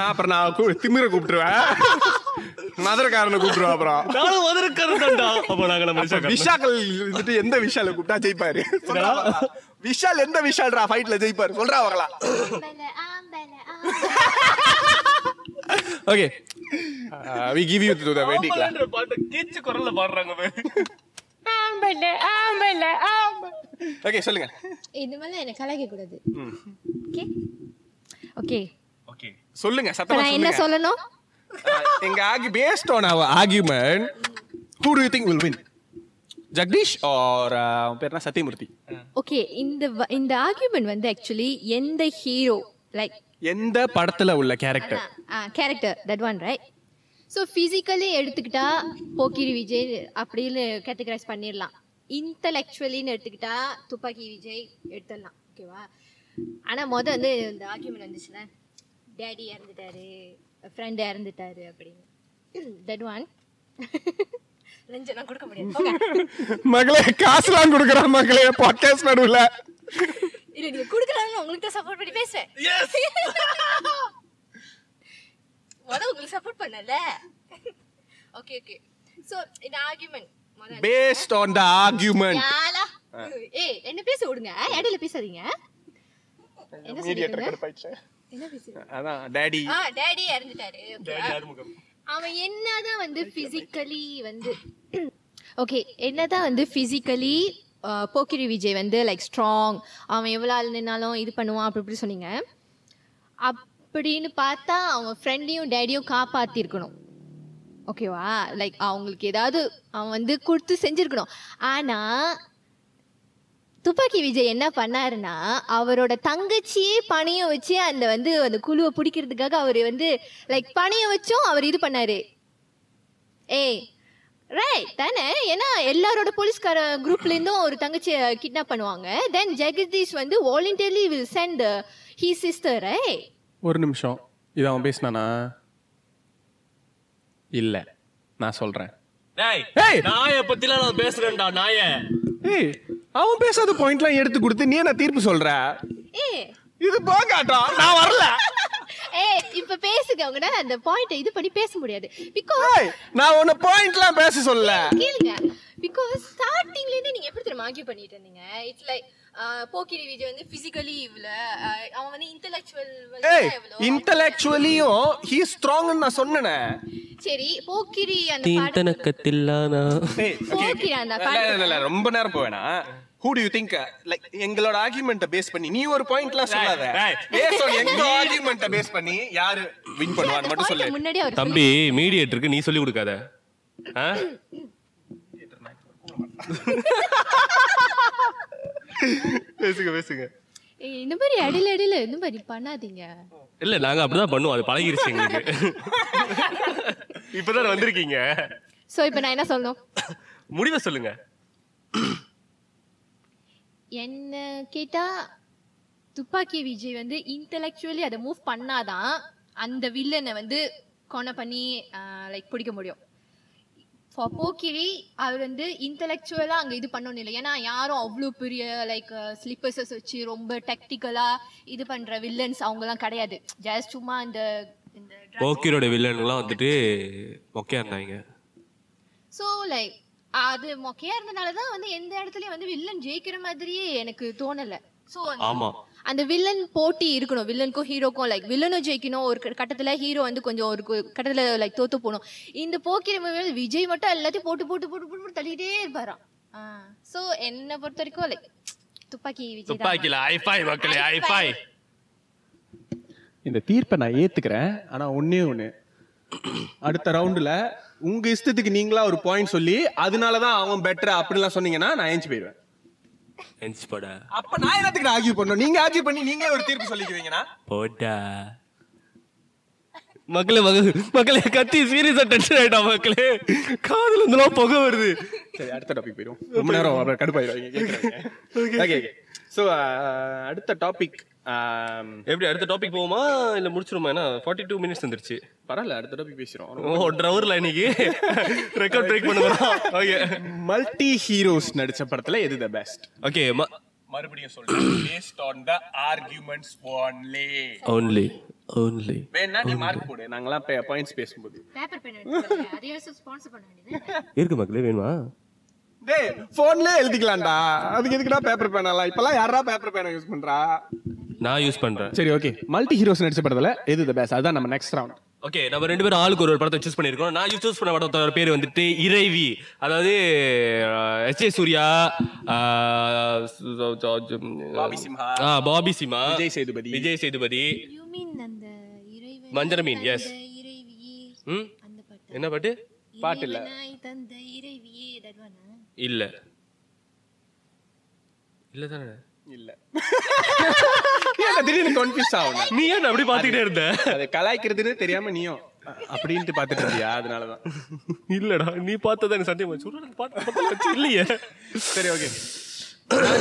அப்புறம் நான் கூ- திமிர கூப்பிட்டுருவேன். மதுரக்காரனை கூப்பிட்டுருவேன் அப்புறம். நானும் வந்திருக்கிறேன்டா அப்போ நாங்கள் நம்ம விஷாக்கள் வந்துட்டு எந்த விஷால கூப்பிட்டா ஜெயிப்பாரு. விஷால் எந்த விஷால்ரா ஃபைட்ல ஜெயிப்பாரு? சொல்றா பார்க்கலாம் okay we give you to the வெட்டிக்ல பாட்டு கீச்சு குரல்ல பாடுறாங்க ஓகே சொல்லுங்க. இது மேல என்ன கலாய்க்க கூடாது ஓகே? ஓகே. ஓகே. சொல்லுங்க சத்தமா என்ன சொல்லணும்? எங்க ஆகி based on our argument who do you think will win Jagadish or பேர் என்ன சத்யமூர்த்தி ஓகே இந்த இந்த ஆர்கியூமெண்ட் வந்து ஆக்சுவலி எந்த ஹீரோ லைக் எந்த படத்துல உள்ள character character that one right so physically எடுத்துக்கிட்டா போக்கிரி விஜய் அப்படின்னு கேட்டகரைஸ் பண்ணிடலாம். இன்டலெக்சுவலின்னு எடுத்துக்கிட்டா துப்பாக்கி விஜய் எடுத்துடலாம். ஓகேவா ஆனால் மொதல் வந்து இந்த ஆர்கியூமெண்ட் வந்துச்சுல. டேடி இறந்துட்டாரு ஃப்ரெண்ட் இறந்துட்டாரு அப்படின்னு. தட் ஒன் லஞ்சம் நான் கொடுக்க முடியாது. மகளே காசுலாம் கொடுக்குறான் மகளே பாட்காஸ்ட் நடுவுல. இல்ல நீங்க குடுக்கறாங்க உங்களுக்கு தான் சப்போர்ட் பண்ணி பேசுறேன் முத உங்களுக்கு சப்போர்ட் பண்ணல. ஓகே ஓகே சோ இந்த argument based on the argument யாலா ஏய் என்ன பேச விடுங்க? இடையில பேசாதீங்க. என்ன சொல்லிட்டு என்ன பேசுறீங்க? அதான் டேடி ஆ டேடி இறந்துட்டாரு. Okay. அவன் என்னதான் வந்து பிசிக்கலி வந்து ஓகே என்னதான் வந்து பிசிக்கலி போக்கிரி விஜய் வந்து லைக் ஸ்ட்ராங் அவன் எவ்வளோ ஆள் நின்னாலும் இது பண்ணுவான் அப்படி இப்படி சொன்னீங்க. அப்படின்னு பார்த்தா அவங்க ஃப்ரெண்டையும் டேடியும் காப்பாத்திருக்கணும். ஓகேவா லைக் அவங்களுக்கு ஏதாவது அவன் வந்து கொடுத்து செஞ்சிருக்கணும். ஆனா துப்பாக்கி விஜய் என்ன பண்ணாருன்னா அவரோட தங்கச்சியே பணையம் வச்சு அந்த வந்து அந்த குழுவை பிடிக்கிறதுக்காக அவர் வந்து லைக் பணையம் வச்சும் அவர் இது பண்ணாரு. ஏய் ரைட் தானே? ஏன்னா எல்லாரோட போலீஸ்கார குரூப்லேருந்தும் ஒரு தங்கச்சியை கிட்னாப் பண்ணுவாங்க. தென் ஜெகதீஷ் வந்து voluntarily will send he sister ஒரு நிமிஷம். இது அவன் பேசினானா? இல்ல நான் சொல்றேன். டேய் ஏய்! நாயை பத்திலாம் நான் பேசுறேன்டா நாய. ஏய் அவன் பேசாத பாயிண்ட்லாம் எடுத்து கொடுத்து நீ என்ன தீர்ப்பு சொல்ற? ஏ. இது போகாட்டா நான் வரல. ஏ இப்ப பேசுங்க உங்களால அந்த பாயிண்ட் இது பண்ணி பேச முடியாது. பிகாஸ் ஏய், நான் உன்ன பாயிண்ட்லாம் பேச சொல்ல கேளுங்க. பிகாஸ் ஸ்டார்டிங்ல இருந்து நீங்க எப்படி தெரியுமா ஆர்கியூ பண்ணிட்டு இருந்தீங்க? இட்ஸ் லைக் போக்கிரி விஜய் வந்து பிசிக்கலி அஹ், அவன் வந்து இன்டெலெக்சுவல் ஏய் இன்டெலக்சுவலியும் ஹீ ஸ்ட்ராங்னு நான் சொன்னேனே. சரி போக்கிரி அந்த தீந்தனக்கத்தில்லானா போக்கிரி அந்த இல்ல, இல்ல, இல்ல, இல்ல, ரொம்ப நேரம் போவேனா? Who do you think like எங்களோட ஆர்குமெண்ட்டை பேஸ் பண்ணி நீ ஒரு பாயிண்ட்லாம் சொல்லாத. டேய், பேஸ் on எங்க ஆர்குமெண்ட்டை பேஸ் பண்ணி யாரு வின் பண்ணுவான்னு மட்டும் சொல்லு. தம்பி மீடியேட்டருக்கு நீ சொல்லி கொடுக்காத. ஆ? பேசுங்க பேசுங்க. இந்த மாதிரி இடையில இடையில இந்த மாதிரி பண்ணாதீங்க. இல்ல நாங்க அப்படிதான் பண்ணுவோம். அது பழகிருச்சு எங்களுக்கு. இப்பதானே வந்திருக்கீங்க. சோ இப்போ நான் என்ன சொல்லணும்? முடிவை சொல்லுங்க. என்ன கேட்டா துப்பாக்கி விஜய் வந்து இன்டெலெக்சுவலி அதை மூவ் பண்ணாதான் அந்த வில்லனை வந்து கொலை பண்ணி லைக் பிடிக்க முடியும். ஃபார் போக்கிரி அவர் வந்து இன்டெலெக்சுவலா அங்க இது பண்ணணும் இல்லை. ஏன்னா யாரும் அவ்வளோ பெரிய லைக் ஸ்லிப்பர்ஸஸ் வச்சு ரொம்ப டெக்டிக்கலா இது பண்ற வில்லன்ஸ் அவங்கலாம் கிடையாது. ஜஸ்ட் சும்மா இந்த இந்த போக்கிரோட வில்லன்லாம் வந்துட்டு மொக்கையா இருந்தாங்க. ஸோ லைக் அது மொக்கையா இருந்தனால தான் வந்து எந்த இடத்துலயும் வந்து வில்லன் ஜெயிக்கிற மாதிரியே எனக்கு தோணல. ஸோ ஆமா. அந்த வில்லன் போட்டி இருக்கணும். வில்லனுக்கும் ஹீரோக்கும் லைக் வில்லனும் ஜெயிக்கணும். ஒரு கட்டத்துல ஹீரோ வந்து கொஞ்சம் ஒரு கட்டத்துல லைக் தோத்து போகணும். இந்த போக்கிற மூவியில் விஜய் மட்டும் எல்லாத்தையும் போட்டு போட்டு போட்டு போட்டு போட்டு தள்ளிட்டே இருப்பாராம். ஸோ என்னை பொறுத்த வரைக்கும் லைக் துப்பாக்கி விஜய் தான். துப்பாக்கில ஐஃபை மக்களே ஐஃபை இந்த தீர்ப்பை நான் ஏத்துக்கிறேன். ஆனா ஒண்ணே ஒண்ணு. அடுத்த ரவுண்டுல உங்க இஷ்டத்துக்கு நீங்களா ஒரு பாயிண்ட் சொல்லி அதனாலதான் அவன் பெட்டர் அப்படிலாம் சொன்னீங்கன்னா நான் ஏஞ்சி போயிடுவேன். எந்திச்சு போடா. அப்ப நான் என்னத்துக்கு ஆர்கியூ பண்ணணும்? நீங்க ஆர்கியூ பண்ணி நீங்களே ஒரு தீர்ப்பு சொல்லிக்குவீங்கன்னா போடா. மக்களே மக- மக்களே கத்தி சீரியஸா டென்ஷன் ஆயிட்டா மக்களே காதுல இருந்தெல்லாம் புகை வருது. சரி அடுத்த டாபிக் போயிடும் ரொம்ப நேரம் கடுப்பாயிடுவாங்க. ஓகே ஸோ அடுத்த டாபிக் எப்படி அடுத்த டாபிக் போவோமா? இல்ல முடிச்சிருமா? ஏன்னா ஃபார்ட்டி டூ மினிட்ஸ் வந்துருச்சு. பரவாயில்ல அடுத்த டாபிக் பேசுறோம் ஓ ஒன்றரை ஹவர்ல இன்னைக்கு? ரெக்கார்ட் பிரேக் பண்ண போறோம் ஓகே மல்டி ஹீரோஸ் நடிச்ச படத்துல எது த பெஸ்ட் ஓகே மறுபடியும் சொல்றேன். Based on the arguments only only only வேணா நீ மார்க் போடு. நாங்கலாம் பாயிண்ட்ஸ் பேசும்போது. பேப்பர் பென் அதையும் ஸ்பான்சர் பண்ண வேண்டியது இருக்கு மக்களே வேணுமா? டேய் போன்ல எழுதிக்கலாம்டா. அதுக்கு எதுக்குடா பேப்பர் பேனலாம் இப்பலாம் யாரா பேப்பர் பேனை யூஸ் பண்றா? நான் யூஸ் பண்றேன். சரி ஓகே மல்டி ஹீரோஸ் நடிச்ச படத்துல எது த பெஸ்ட் அதான் நம்ம நெக்ஸ்ட் ரவுண்ட் ஓகே நம்ம ரெண்டு பேரும் ஆளுக்கு ஒரு ஒரு படத்தை சூஸ் பண்ணிருக்கோம் நான் சூஸ் பண்ண படத்தோட பேர் வந்துட்டு இறைவி அதாவது எஸ் ஜே சூர்யா. ஆ, பாபி சிம்ஹா. விஜய் சேதுபதி. விஜய் சேதுபதி. யூ மீன் அந்த இறைவன் மஞ்சள் மீன். இறைவியே ம்? அந்த பாட்டு? என்ன பாட்டு? பாட்டு இல்ல. இல்ல. இல்ல தானே. இல்ல. திடீர்னு கன்ஃபியூஸ் ஆகும் நீ ஏன் அப்படி பாத்துக்கிட்டே இருந்த? அது கலாய்க்கிறதுன்னு தெரியாம நீயும் அப்படின்ட்டு பாத்துட்டு இருந்தியா? அதனாலதான். இல்லடா நீ பார்த்ததா எனக்கு சந்தேகம் வச்சு இல்லையே. சரி ஓகே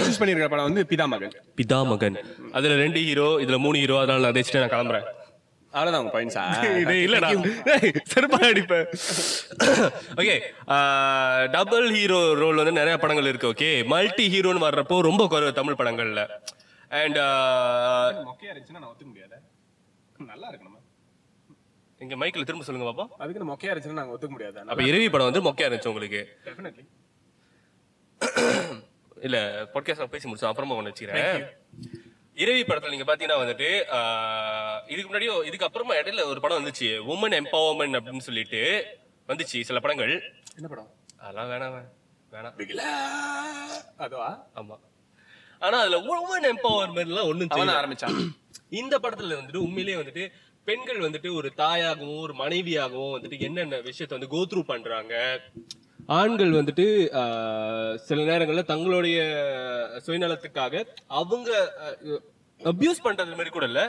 சூஸ் பண்ணிருக்க படம் வந்து பிதா மகன் பிதா மகன் அதுல ரெண்டு ஹீரோ இதுல மூணு ஹீரோ அதனால நான் நான் கிளம்புறேன். அவ்வளவுதான் உங்க பாயிண்ட்ஸா இல்லடா. செருப்பா அடிப்பேன். ஓகே டபுள் ஹீரோ ரோல் வந்து நிறைய படங்கள் இருக்கு ஓகே மல்டி ஹீரோன்னு வர்றப்போ ரொம்ப குறைவு தமிழ் படங்கள்ல. அண்ட் மொக்கையா இருந்துச்சுன்னா நான் ஒத்துக்க முடியாது? நல்லா இருக்கணும் இங்க மைக்ல திரும்ப சொல்லுங்க பாப்பா. அதுக்கு மொக்கையா இருந்துச்சுன்னா நாங்க ஒத்துக்க முடியாது. அப்ப இரவி படம் வந்து மொக்கையா இருந்துச்சு உங்களுக்கு. டெஃபினெட்லி இல்ல பாட்காஸ்ட் பேசி முடிச்சோம் அப்புறமா ஒண்ணு வச்சுக்கிறேன். இரவி படத்துல நீங்க பாத்தீங்கன்னா வந்துட்டு இதுக்கு முன்னாடியோ இதுக்கு அப்புறமா இடையில ஒரு படம் வந்துச்சு. உமன் எம்பவர்மெண்ட் அப்படின்னு சொல்லிட்டு வந்துச்சு சில படங்கள். என்ன படம்? அதெல்லாம் வேணாம் வேணாம் அதுவா? ஆமா. ஆனா அதுல உமன் எம்பவர்மெண்ட்லாம் ஒண்ணும் அவன் தெரியல. ஆரம்பிச்சான். இந்த படத்துல வந்துட்டு உண்மையிலேயே வந்துட்டு பெண்கள் வந்துட்டு ஒரு தாயாகவும் ஒரு மனைவியாகவும் வந்துட்டு என்னென்ன விஷயத்த வந்து கோத்ரூ பண்றாங்க ஆண்கள் வந்துட்டு சில நேரங்களில் தங்களுடைய சுயநலத்துக்காக அவங்க அபியூஸ் பண்றது மாதிரி கூட இல்ல.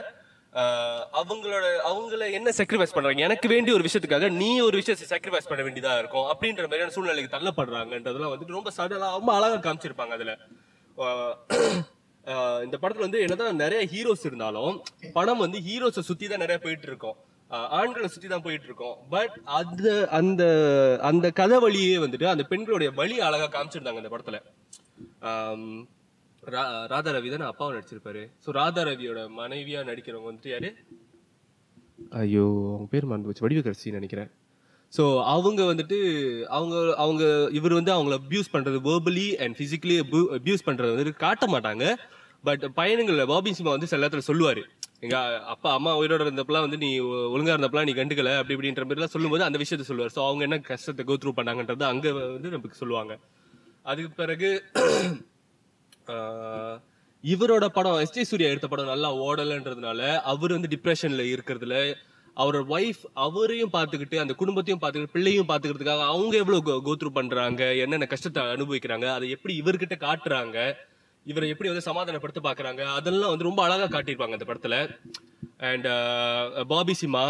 அவங்களோட அவங்கள என்ன சாக்ரிஃபைஸ் பண்றாங்க? எனக்கு வேண்டிய ஒரு விஷயத்துக்காக நீ ஒரு விஷயத்தை சாக்ரிஃபைஸ் பண்ண வேண்டியதா இருக்கும். அப்படின்ற மாதிரியான சூழ்நிலைக்கு தள்ளப்படுறாங்கன்றதெல்லாம் வந்துட்டு ரொம்ப சடலா ரொம்ப அழகா காமிச்சிருப்பாங்க அதுல. இந்த படத்துல வந்து என்னதான் நிறைய ஹீரோஸ் இருந்தாலும் படம் வந்து ஹீரோஸை சுத்தி தான் நிறைய போயிட்டு இருக்கோம். ஆண்களை சுத்தி தான் போயிட்டு இருக்கோம் பட் அந்த அந்த அந்த கதை வழியே வந்துட்டு அந்த பெண்களுடைய வழி அழகா காமிச்சிருந்தாங்க அந்த படத்துல. ரா- ராதா ரவி தான் அப்பாவை நடிச்சிருப்பாரு. ஸோ ராதா ரவியோட மனைவியா நடிக்கிறவங்க வந்துட்டு யாரு? ஐயோ அவங்க பேர் மறந்து போச்சு. வடிவகரசி நினைக்கிறேன். ஸோ அவங்க வந்துட்டு அவங்க அவங்க இவர் வந்து அவங்கள அபியூஸ் பண்றது வேர்பலி அண்ட் பிசிக்கலி அபியூஸ் பண்றது வந்துட்டு காட்ட மாட்டாங்க. பட் பயணங்களில் பாபி சிம்மா வந்து சில நேரத்தில் சொல்லுவாரு. எங்க அப்பா அம்மா உயிரோட இருந்தப்பெல்லாம் வந்து நீ ஒ- ஒழுங்கா இருந்தப்பெல்லாம் நீ கண்டுக்கல அப்படி இப்படின்ற மாதிரிலாம் சொல்லும்போது அந்த விஷயத்த சொல்லுவார். ஸோ அவங்க என்ன கஷ்டத்தை கோ த்ரூ பண்ணாங்கன்றது அங்க வந்து நமக்கு சொல்லுவாங்க. அதுக்கு பிறகு இவரோட படம் எஸ் ஜே சூர்யா எடுத்த படம் நல்லா ஓடலைன்றதுனால அவர் வந்து டிப்ரெஷன்ல இருக்கிறதுல அவரோட ஒய்ஃப் அவரையும் பார்த்துக்கிட்டு அந்த குடும்பத்தையும் பார்த்துக்கிட்டு பிள்ளையும் பார்த்துக்கிறதுக்காக அவங்க எவ்வளோ கோத்ரூ பண்றாங்க என்னென்ன கஷ்டத்தை அனுபவிக்கிறாங்க அதை எப்படி இவர்கிட்ட காட்டுறாங்க இவரை எப்படி வந்து சமாதானப்படுத்த பாக்குறாங்க அதெல்லாம் வந்து ரொம்ப அழகா காட்டியிருப்பாங்க அந்த படத்துல. அண்ட் uh, பாபி சிம்மா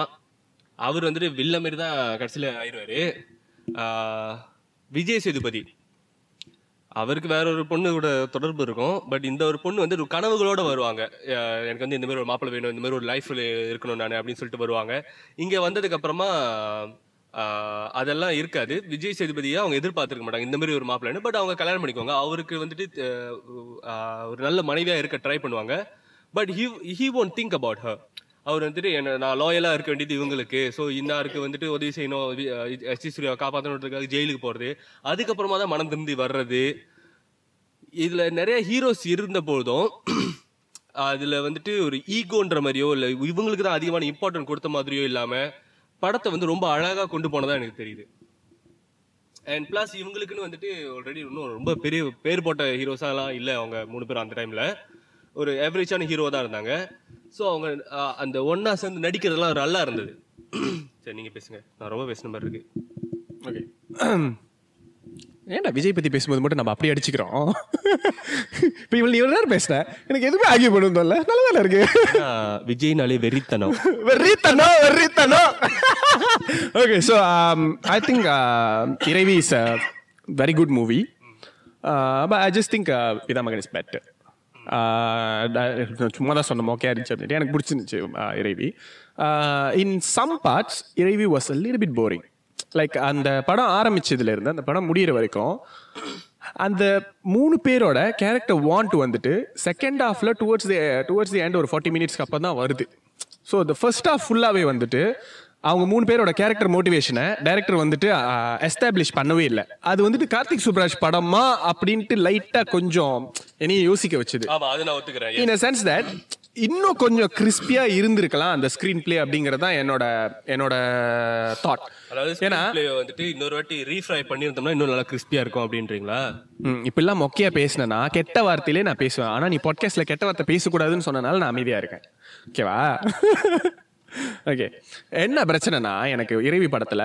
அவர் வந்துட்டு வில்ல மாரி தான் கடைசியில் ஆயிடுவாரு uh, விஜய் சேதுபதி. அவருக்கு வேற ஒரு பொண்ணு கூட தொடர்பு இருக்கும். பட் இந்த ஒரு பொண்ணு வந்து கனவுகளோட வருவாங்க. Uh, எனக்கு வந்து இந்த மாதிரி ஒரு மாப்பிள்ளை வேணும் இந்த மாதிரி ஒரு லைஃப் இருக்கணும் நான் அப்படின்னு சொல்லிட்டு வருவாங்க. இங்க வந்ததுக்கு அப்புறமா அதெல்லாம் இருக்காது. விஜய் சேதுபதியை அவங்க எதிர்பார்த்துருக்க மாட்டாங்க. இந்த மாதிரி ஒரு மாப்பிள்ளைன்னு. பட் அவங்க கல்யாணம் பண்ணிக்குவாங்க அவருக்கு வந்துட்டு ஒரு நல்ல மனைவியாக இருக்க ட்ரை பண்ணுவாங்க. But he he won't think about her அவர் வந்துட்டு என்ன நான் லாயலாக இருக்க வேண்டியது இவங்களுக்கு. ஸோ இன்னாருக்கு வந்துட்டு உதவி செய்யணும். எஸ் டி சூர்யாவை காப்பாற்றணுன்றதுக்காக ஜெயிலுக்கு போகிறது அதுக்கப்புறமா தான் மனம் திருந்தி வர்றது. இதில் நிறைய ஹீரோஸ் இருந்த போதும் அதில் வந்துட்டு ஒரு ஈகோன்ற மாதிரியோ இல்லை இவங்களுக்கு தான் அதிகமான இம்பார்ட்டன்ட் கொடுத்த மாதிரியோ இல்லாமல் படத்தை வந்து ரொம்ப அழகா கொண்டு போனதா எனக்கு தெரியுது. அண்ட் பிளஸ் இவங்களுக்குன்னு வந்துட்டு ஆல்ரெடி இன்னும் ரொம்ப பெரிய பேர் போட்ட ஹீரோஸாலாம் இல்லை அவங்க மூணு பேர் அந்த டைம்ல ஒரு ஆவரேஜான ஹீரோ தான் இருந்தாங்க. ஸோ அவங்க அந்த ஒன்னா சேர்ந்து நடிக்கிறதெல்லாம் நல்லா இருந்தது. சரி நீங்க பேசுங்க. நான் ரொம்ப பேசின மாதிரி இருக்கு. ஓகே ஏன்டா விஜய் பத்தி பேசும்போது மட்டும் நம்ம அப்படி அடிச்சுக்கிறோம்? இப்போ இவள் நீ நேரம் பேசுனேன் எனக்கு எதுவுமே ஆகிய பண்ணும் இல்ல நல்லா தானே இருக்கு விஜய்னாலே வெறித்தனம். வெறித்தனோ வெறித்தனோ? Okay so I think Iraivi is a very good movie but I just think Pithamagan is better சும்மா தான் சொன்ன மோக்கே இருந்துச்சு அப்படின்ட்டு. எனக்கு பிடிச்சிருந்துச்சு uh, Iraivi in some parts Iraivi was a little bit boring like அந்த படம் ஆரம்பிச்சதுல இருந்து அந்த படம் முடியிற வரைக்கும் அந்த மூணு பேரோட கேரக்டர் வாண்ட் வந்துட்டு செகண்ட் ஹாஃப்ல towards the towards the end ஒரு ஃபார்ட்டி மினிட்ஸ்க்கு அப்போ தான் வருது. ஸோ இந்த ஃபர்ஸ்ட் ஹாஃப் ஃபுல்லாகவே வந்துட்டு அவங்க மூணு பேரோட கேரக்டர் மோட்டிவேஷனை டைரக்டர் வந்துட்டு எஸ்டாப்ளிஷ் பண்ணவே இல்லை. அது வந்துட்டு கார்த்திக் சுப்ராஜ் படமா அப்படின்ட்டு லைட்டாக கொஞ்சம் என்னையும் யோசிக்க வச்சுது. இன் அ சென்ஸ் தட் இன்னும் கொஞ்சம் கிறிஸ்பியா இருந்திருக்கலாம் அந்த ஸ்கிரீன் பிளே அப்படிங்கிறது தான் என்னோட என்னோட தாட் அதாவது ஏன்னா வந்துட்டு இன்னொரு வாட்டி ரீஃப்ரை பண்ணியிருந்தோம்னா இன்னும் நல்லா கிறிஸ்பியா இருக்கும் அப்படின்றீங்களா? ம், இப்பெல்லாம் மொக்கையா பேசினேன்னா கெட்ட வார்த்தையிலே நான் பேசுவேன். ஆனா நீ பாட்காஸ்ட்ல கெட்ட வார்த்தை பேசக்கூடாதுன்னு சொன்னனால நான் அமைதியா இருக்கேன். ஓகேவா ஓகே என்ன பிரச்சனைனா எனக்கு இறைவி படத்துல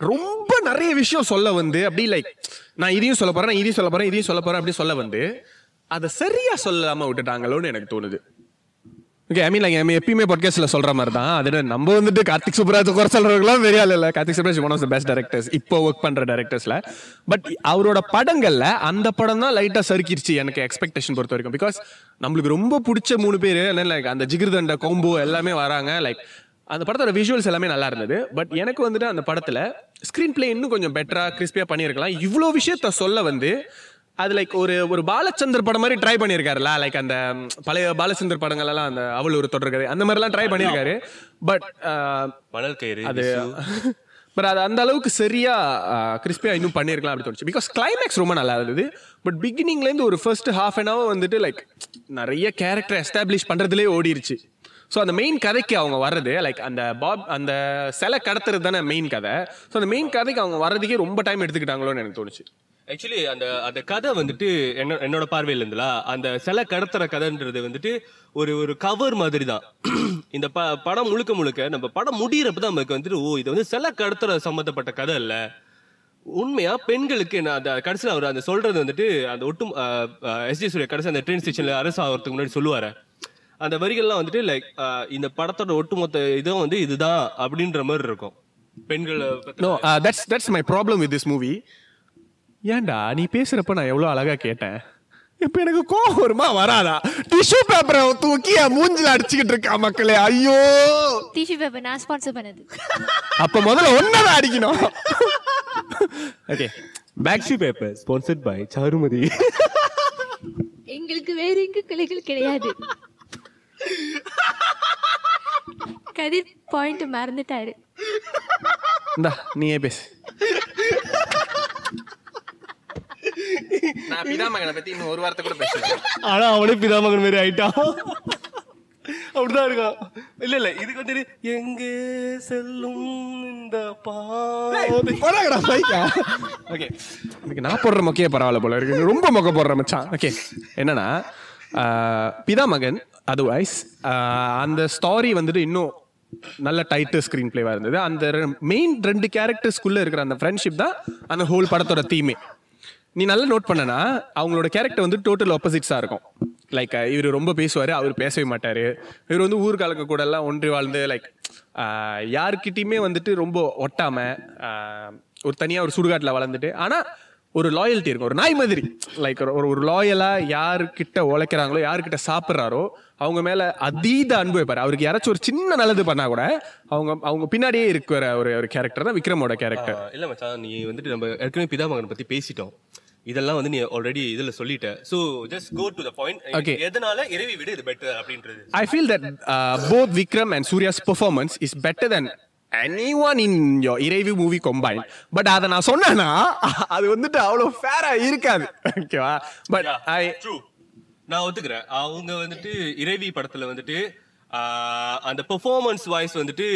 ரொம்ப நிறைய விஷயம் சொல்ல வந்து அப்படி லைக் நான் இதையும் சொல்ல போறேன் இதையும் சொல்ல போறேன் இதையும் சொல்ல போறேன் அப்படி சொல்ல வந்து அதை சரியா சொல்லாம விட்டுட்டாங்களோன்னு எனக்கு தோணுது. ஓகே ஐ மீன் லைக் எப்பயுமே பாட்காஸ்ட்ல சொல்கிற மாதிரி தான் அது நம்ம வந்துட்டு கார்த்திக் சுப்ராஜ் குறை சொல்கிறவங்களாம் பெரிய ஆள் Karthik Subbaraj one of the best directors இப்போ ஒர்க் பண்ணுற டேரக்டர்ஸில் பட் அவரோட படங்களில் அந்த படம் தான் லைட்டாக சறுக்கிடுச்சு எனக்கு எக்ஸ்பெக்டேஷன் பொறுத்த வரைக்கும். பிகாஸ் நம்மளுக்கு ரொம்ப பிடிச்ச மூணு பேர் லைக் அந்த ஜிகிர்தண்ட கோம்போ எல்லாமே வராங்க. லைக் அந்த படத்தோட விஷுவல்ஸ் எல்லாமே நல்லா இருந்தது. பட் எனக்கு வந்துட்டு அந்த படத்தில் ஸ்க்ரீன் பிளே இன்னும் கொஞ்சம் பெட்டராக கிறிஸ்பியாக பண்ணியிருக்கலாம். இவ்வளோ விஷயத்த சொல்ல வந்து அது லைக் ஒரு ஒரு பாலச்சந்தர் படம் மாதிரி ட்ரை பண்ணியிருக்காருல லைக் அந்த பழைய பாலச்சந்தர் படங்கள் எல்லாம் அந்த அவள் ஒரு தொடர்கதை அந்த மாதிரிலாம் ட்ரை பண்ணியிருக்காரு. பட் மணல் கயிறு அது. பட் அது அந்த அளவுக்கு சரியா கிறிஸ்பியா இன்னும் பண்ணியிருக்கலாம் அப்படி தோணுச்சு. பிகாஸ் கிளைமேக்ஸ் ரொம்ப நல்லா இருந்தது. பட் பிகினிங்ல இருந்து ஒரு ஃபர்ஸ்ட் ஹாஃப் அன் ஹவர் வந்துட்டு லைக் நிறைய கேரக்டர் எஸ்டாப்ளிஷ் பண்றதுலேயே ஓடிருச்சு. ஸோ அந்த மெயின் கதைக்கு அவங்க வர்றது லைக் அந்த பாப் அந்த சிலை கடத்துறது தானே மெயின் கதை. ஸோ அந்த மெயின் கதைக்கு அவங்க வர்றதுக்கே ரொம்ப டைம் எடுத்துக்கிட்டாங்களோன்னு எனக்கு தோணுச்சு. ஆக்சுவலி அந்த அந்த கதை வந்துட்டு என்ன என்னோட பார்வையில இருந்துல அந்த சில கடத்துற கதைன்றது வந்துட்டு ஒரு ஒரு கவர் மாதிரி தான் இந்த ப படம் முழுக்க முழுக்க நம்ம படம் முடியிறப்ப தான் நமக்கு வந்துட்டு ஓ இது வந்து சில கடத்துற சம்பந்தப்பட்ட கதை இல்ல. உண்மையா பெண்களுக்கு நான் அந்த கடைசியில் அவர் அந்த சொல்றது வந்துட்டு அந்த ஒட்டும் எஸ் ஜே சூர்யா கடைசி அந்த ட்ரெயின் ஸ்டேஷன்ல அரசு ஆகிறதுக்கு முன்னாடி சொல்லுவாரு. அந்த வரிகள்லாம் வந்துட்டு லைக் இந்த படத்தோட ஒட்டுமொத்த இதுவும் வந்து இதுதான் அப்படின்ற மாதிரி இருக்கும். பெண்களை that's that's my problem with this movie ஏன்டா நீ பேசுறப்ப நான் எவ்வளோ அழகா கேட்டேன்? இப்ப எனக்கு கோவம் வருமா? வராதா? டிஷ்யூ பேப்பரை தூக்கி என் மூஞ்சில அடிச்சுக்கிட்டு இருக்கா மக்களே. ஐயோ! டிஷ்யூ பேப்பர் நான் ஸ்பான்சர் பண்ணது. அப்ப முதல்ல ஒன்னதான் அடிக்கணும். ஓகே பேக்ஸி பேப்பர் ஸ்பான்சர்ட் பை சாருமதி எங்களுக்கு வேற எங்க கிளைகள் கிடையாது. கதிர் பாயிண்ட் மறந்துட்டாரு. இந்தா நீயே பேசு. நான் பிதாமகனை பத்தி இன்னும் ஒரு வாரத்தை கூட பேசுறேன் ஆனா அவனே பிதாமகன் மாதிரி ஆயிட்டான். அப்படிதான் இருக்கான். இல்ல இல்ல இதுக்கு வந்து எங்கே செல்லும் இந்த பைக்கா ஓகே எனக்கு நான் போடுற மொக்கையே பரவாயில்ல போல இருக்கு. ரொம்ப மொக்க போடுற மச்சான். ஓகே என்னன்னா ஆஹ், பிதா மகன் அதர்வைஸ் அந்த ஸ்டாரி வந்துட்டு இன்னும் நல்ல டைட்டு ஸ்க்ரீன் பிளேவா இருந்தது. அந்த மெயின் ரெண்டு கேரக்டர்ஸ்குள்ள இருக்கிற அந்த ஃப்ரெண்ட்ஷிப் தான் அந்த ஹோல் படத்தோட தீமே நீ நல்லா நோட் பண்ணனா அவங்களோட கேரக்டர் வந்து டோட்டல் ஆப்போசிட்ஸாக இருக்கும். லைக் இவர் ரொம்ப பேசுவார் அவர் பேசவே மாட்டார். இவர் வந்து ஊர்காலங்க கூட எல்லாம் ஒன்றி வாழ்ந்து லைக் யாருக்கிட்டையுமே வந்துட்டு ரொம்ப ஒட்டாமல் ஒரு தனியாக ஒரு சுடுகாட்டில் வளர்ந்துட்டு ஆனால் ஒரு லாயல்ட்டி இருக்கும். ஒரு நாய் மாதிரி. லைக் ஒரு ஒரு லாயலாக யாருக்கிட்ட உழைக்கிறாங்களோ யாருக்கிட்ட சாப்பிட்றாரோ அவங்க மேலே அதீத அன்பு வைப்பார். அவருக்கு யாராச்சும் ஒரு சின்ன நல்லது பண்ணால் கூட அவங்க அவங்க பின்னாடியே இருக்கிற ஒரு ஒரு கேரக்டர் தான் விக்ரமோட கேரக்டர் இல்லை மச்சான் நீ வந்துட்டு நம்ம ஏற்கனவே பிதாமகன் பற்றி பேசிட்டோம். இதெல்லாம் வந்து நீ ஆல்ரெடி இதுல சொல்லிட்ட. So just go to the point Okay. எதனால இறைவி விட இது பெட்டர் அப்படின்றது? I feel that uh, both Vikram and Surya's performance is better than anyone in your Iraivi movie combined. But அதை நான் சொன்னேன்னா அது வந்துட்டு அவ்வளோ ஃபேரா இருக்காது. ஓகேவா பட் ஐ நான் ஒத்துக்கிறேன். அவங்க வந்துட்டு இறைவி படத்துல வந்துட்டு அந்த பெர்ஃபார்மன்ஸ் வாய்ஸ் வந்துட்டு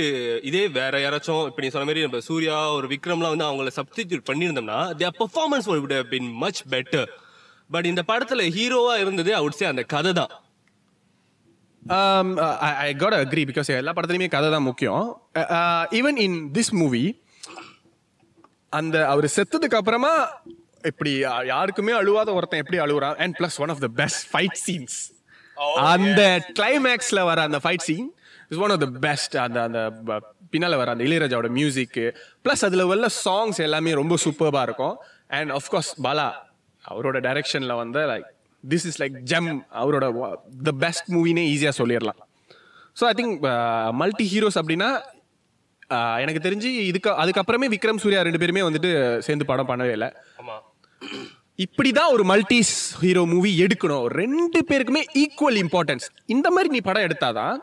இதே வேற யாராச்சும் இப்ப நீ சொன்ன மாதிரி நம்ம சூர்யா ஒரு விக்ரம்லாம் வந்து அவங்கள substitute பண்ணியிருந்தோம்னா their performance would have been much better but இந்த படத்துல ஹீரோவா இருந்தது அவுட் சே அந்த கதை தான். ஐ காட் அக்ரி பிகாஸ் எல்லா படத்துலையுமே கதை தான் முக்கியம். ஈவன் இன் திஸ் மூவி அந்த அவர் செத்ததுக்கு அப்புறமா இப்படி யா- யாருக்குமே அழுவாத ஒருத்தன் எப்படி அழுகுறான் and plus one of the best fight scenes அந்த கிளைமேக்ஸ்ல வர அந்த fight scene is one of the best அந்த அந்த பின்னால வர அந்த இளையராஜாவோட மியூசிக் பிளஸ் அதுல உள்ள சாங்ஸ் எல்லாமே ரொம்ப சூப்பர்பா இருக்கும். அண்ட் ஆஃப்கோர்ஸ் பாலா அவரோட டைரக்ஷன்ல வந்து like this is like gem அவரோட த பெஸ்ட் மூவினே ஈஸியா சொல்லிடலாம். So I think multi heroes அப்படின்னா ஆஹ், எனக்கு தெரிஞ்சு இதுக்கு அதுக்கப்புறமே விக்ரம் சூர்யா ரெண்டு பேருமே வந்துட்டு சேர்ந்து படம் பண்ணவே இல்லை. இப்படிதான் ஒரு மல்டி ஹீரோ மூவி எடுக்கணும். ரெண்டு பேருக்குமே ஈக்குவல் இம்பார்ட்டன்ஸ் இந்த மாதிரி நீ படம் எடுத்தாதான்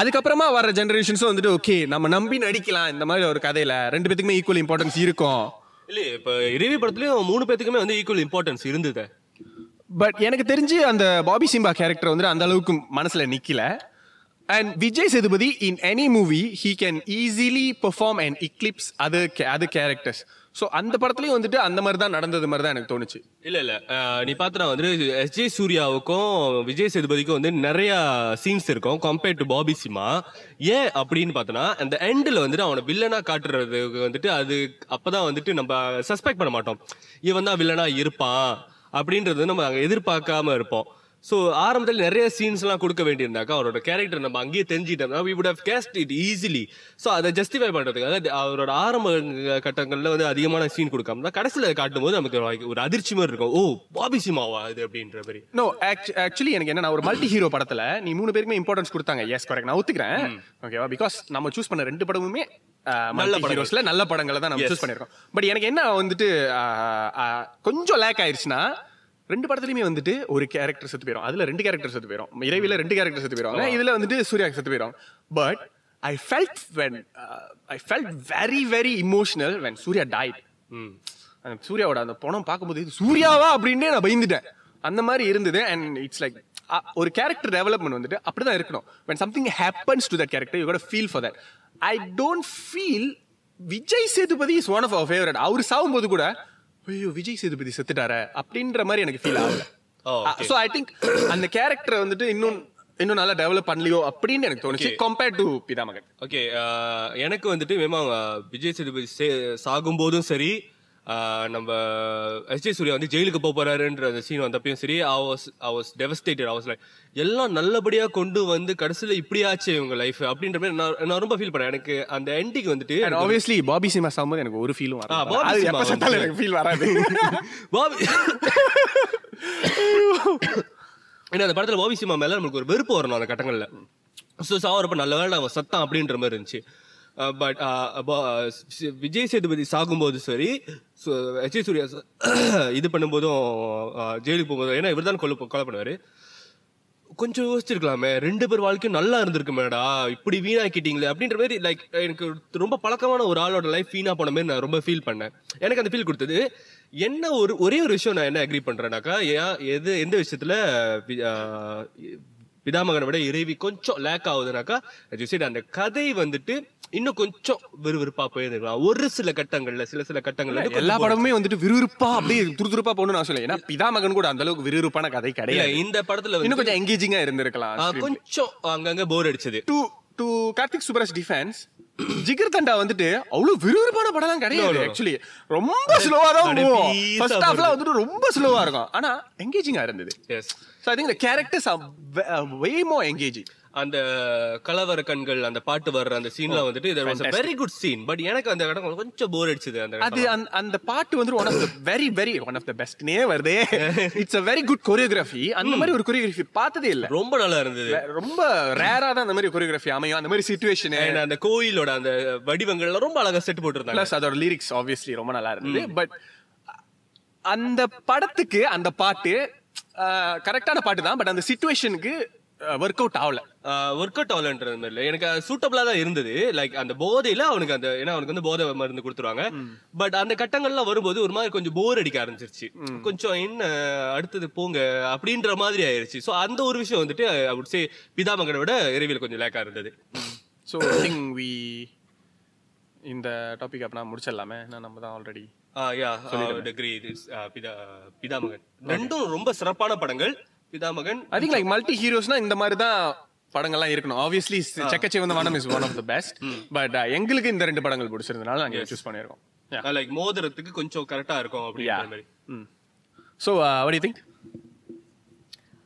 அதுக்கப்புறமா வர ஜெனரேஷன்ஸும் வந்துட்டு ஓகே நம்ம நம்பி நடிக்கலாம் இந்த மாதிரி ஒரு கதையில. ரெண்டு பேத்துக்குமே ஈக்குவல் இம்பார்ட்டன்ஸ் இருக்கும். இல்ல இப்ப இறைவி படத்துலயும் மூணு பேத்துக்குமே வந்து ஈக்குவல் இம்பார்ட்டன்ஸ் இருந்தது. பட் எனக்கு தெரிஞ்சு அந்த பாபி சிம்பா கேரக்டர் வந்து அந்த அளவுக்கு மனசுல நிக்கல. And Vijay Sethupathi in any movie he can easily perform and eclipse அது அது கேரக்டர்ஸ் ஸோ அந்த படத்துலயும் வந்துட்டு அந்த மாதிரி தான் நடந்தது மாதிரி தான் எனக்கு தோணுச்சு. இல்ல இல்ல. நீ பாத்தனா வந்து எஸ் ஜே சூர்யாவுக்கும் விஜய் சேதுபதிக்கும் வந்து நிறைய சீன்ஸ் இருக்கும். கம்பேர்ட் டு பாபி சிமா ஏன் அப்படின்னு பார்த்தனா அந்த எண்ட்ல வந்துட்டு அவனை வில்லனா காட்டுறதுக்கு வந்துட்டு அது அப்பதான் வந்துட்டு நம்ம சஸ்பெக்ட் பண்ண மாட்டோம். இவன் தான் வில்லனா இருப்பான் அப்படின்றது நம்ம எதிர்பார்க்காம இருப்போம். ஸோ ஆரம்பத்தில் நிறைய சீன்ஸ் எல்லாம் கொடுக்க வேண்டியிருந்தாக்கா அவரோட கேரக்டர் நம்ம அங்கேயே தெரிஞ்சுட்டோம்னா we would have guessed it easily. ஸோ அதை ஜஸ்டிஃபை பண்றதுக்காக அது அவரோட ஆரம்ப கட்டங்கள்ல வந்து அதிகமான சீன் கொடுக்காம தான் கடைசியில் காட்டும் போது நமக்கு ஒரு அதிர்ச்சி மாதிரி இருக்கும். ஓ பாபி சிமாவா இது அப்படின்ற மாதிரி. நோ ஆக்சுவலி எனக்கு என்ன ஒரு மல்டி ஹீரோ படத்துல நீ மூணு பேருக்குமே இம்பார்ட்டன்ஸ் கொடுத்தாங்க. எஸ் கரெக்ட் நான் ஒத்துக்கிறேன். ஓகேவா பிகாஸ் நம்ம சூஸ் பண்ண ரெண்டு படமுமே நல்ல. ஹீரோஸ்ல நல்ல படங்களை தான் நம்ம. சூஸ் பண்ணிருக்கோம் பட் எனக்கு என்ன வந்துட்டு கொஞ்சம் லேக் ஆயிருச்சுன்னா ரெண்டு படத்துலயுமே வந்துட்டு ஒரு கேரக்டர் செத்து போயிடும் அதுல ரெண்டு கேரக்டர் செத்து போயிடும் இறைவில ரெண்டு கேரக்டர் செத்து போயிடும் இதுல வந்துட்டு சூர்யா செத்து போயிடும் but I felt when I felt very very emotional when Suryah died அந்த சூர்யாவோட அந்த படம் பார்க்கும்போது இது சூர்யாவா அப்படின்னே நான் பயந்துட்டேன். அந்த மாதிரி இருந்தது. அண்ட் இட்ஸ் லைக் ஒரு கேரக்டர் டெவலப்மெண்ட் வந்துட்டு அப்படிதான் இருக்கணும். When something happens to that character you got to feel for that. I don't feel Vijay Sethupathi is one of our favourite அவர் சாகும்போது கூட ஐயோ விஜய் சேதுபதி செத்துட்டாரே அப்படின்ற மாதிரி எனக்கு ஃபீல் ஆகல. ஸோ ஐ திங்க் அந்த கேரக்டரை வந்துட்டு இன்னும் இன்னும் நல்லா டெவலப் பண்ணலையோ அப்படின்னு எனக்கு தோணுச்சு கம்பேர்ட் டு பிதாமகன். ஓகே எனக்கு வந்துட்டு மேமா விஜய் சேதுபதி சே- சாகும்போதும் சரி நம்ம எஸ் ஜே சூர்யா வந்து ஜெயிலுக்கு போக போறாருன்ற அந்த சீன் வந்தப்பயும் சரி I was I was devastated I was like எல்லாம் நல்லபடியா கொண்டு வந்து கடைசியில இப்படியாச்சு இவங்க லைஃப் அப்படின்ற மாதிரி நான் நான் ரொம்ப ஃபீல் பண்ணேன் எனக்கு அந்த எண்டிங் வந்துட்டு ஆப்வியஸ்லி பாபி சினிமா சாகும்போது எனக்கு ஒரு ஃபீலும் வராது. பாபி எனக்கு ஃபீல் வராது. பாபி ஏன்னா அந்த படத்துல ஓவி சினிமா மேல நமக்கு ஒரு வெறுப்பு வரணும் அந்த கட்டங்கள்ல. ஸோ சாவரப்ப நல்ல வேலை அவன் சத்தான் அப்படின்ற மாதிரி இருந்துச்சு. Uh, but uh, uh, Vijay Sethupathi சாகும்போது சரி எச் சூர்யா இது பண்ணும்போதும் ஜெயிலுக்கு போகும்போதும் ஏன்னா இவர் தான் கொலை கொலை பண்ணுவார். கொஞ்சம் யோசிச்சிருக்கலாமே. ரெண்டு பேர் வாழ்க்கையும் நல்லா இருந்திருக்குமேடா இப்படி வீணாக்கிட்டீங்களே அப்படின்ற மாதிரி லைக் எனக்கு ரொம்ப பழக்கமான ஒரு ஆளோட லைஃப் வீணா போன மாதிரி நான் ரொம்ப ஃபீல் பண்ணேன். எனக்கு அந்த ஃபீல் கொடுத்தது என்ன ஒரு ஒரே ஒரு விஷயம் நான் என்ன அக்ரி பண்ணுறேன்னாக்கா ஏன் எது எந்த விஷயத்தில் பிதாமகனை விட இறைவி கொஞ்சம் லேக் ஆகுதுனாக்கா அந்த கதை வந்துட்டு இன்னும் கொஞ்சம் விறுவிறுப்பா போயிருக்கலாம் ஒரு சில கட்டங்கள்ல சில சில கட்டங்கள்ல எல்லா படமுமே வந்துட்டு விறுவிறுப்பா அப்படியே துருதுருப்பா போகணும்னு அவசியம் இல்லை. ஏன்னா பிதாமகன் கூட அந்த அளவுக்கு விறுவிறுப்பான கதை கிடையாது. இந்த படத்துல இன்னும் கொஞ்சம் எங்கேஜிங்கா இருந்திருக்கலாம். கொஞ்சம் அங்கங்க போர் அடிச்சது. To to Karthik Subbaraj defence Jigarthanda வந்துட்டு அவ்வளவு விறுவிறுப்பான படம்லாம் கிடையாது ஆக்சுவலி ரொம்ப ஸ்லோவா தான் ஃபர்ஸ்ட் ஹாஃப்ல. வந்துட்டு ரொம்ப ஸ்லோவா இருக்கும். ஆனா எங்கேஜிங்கா இருந்தது. Yes so I think the characters way more engaging அந்த கலவர கண்கள் அந்த பாட்டு வர்ற அந்த சீன்லாம் வந்துட்டு there was a very good scene but எனக்கு அந்த இடம் கொஞ்சம் போர் அடிச்சது அந்த அது அந்த- பாட்டு வந்து one of the very very one of the பெஸ்ட்னே வருதே. It's a very good choreography அந்த மாதிரி ஒரு கொரியோகிராஃபி பார்த்ததே இல்ல. ரொம்ப நல்லா இருந்தது. ரொம்ப ரேரா தான் அந்த மாதிரி கொரியோகிராஃபி அமையும். அந்த மாதிரி சுச்சுவேஷன் அந்த கோயிலோட அந்த வடிவங்கள்லாம் ரொம்ப அழகா செட் போட்டிருந்தாங்க. பிளஸ் அதோட லிரிக்ஸ் ஆப்வியஸ்லி ரொம்ப நல்லா இருந்தது. பட் அந்த படத்துக்கு அந்த பாட்டு கரெக்டான பாட்டு தான். பட் அந்த சுச்சுவேஷனுக்கு ஒர்க் அவுட் ஆகல. ஒர்க் அவுட் ஆகலன்றது மாதிரி இல்ல. எனக்கு சூட்டபிளா தான் இருந்தது. லைக் அந்த போதையில அவனுக்கு அந்த ஏன்னா அவனுக்கு வந்து போதை மருந்து கொடுத்துருவாங்க. பட் அந்த கட்டங்கள்லாம் வரும்போது ஒரு மாதிரி கொஞ்சம் போர் அடிக்க ஆரம்பிச்சிருச்சு. கொஞ்சம் என்ன அடுத்தது போங்க அப்படின்ற மாதிரி ஆயிருச்சு. சோ அந்த ஒரு விஷயம் வந்துட்டு I சே பிதாமகனை விட இறைவியல் கொஞ்சம் லேக்கா இருந்தது. ஸோ திங் வி இந்த டாபிக் அப்ப நான் முடிச்சிடலாமே? நம்ம தான் ஆல்ரெடி யா அக்ரி பிதா பிதாமகன். ரெண்டும் ரொம்ப சிறப்பான படங்கள். Pithamagan I think like multi ஹீரோஸ்னா இந்த மாதிரி தான் படங்கள்லாம் இருக்கணும். ஆப்வியஸ்லி செக்கச்சே வந்து Vaanam is one of the best but எங்களுக்கு இந்த ரெண்டு படங்கள் பிடிச்சிருந்தனால நாங்க சூஸ் பண்ணியிருக்கோம். லைக் மோதிரத்துக்கு கொஞ்சம் கரெக்டா இருக்கும் அப்படின்ற மாதிரி. So what do you think?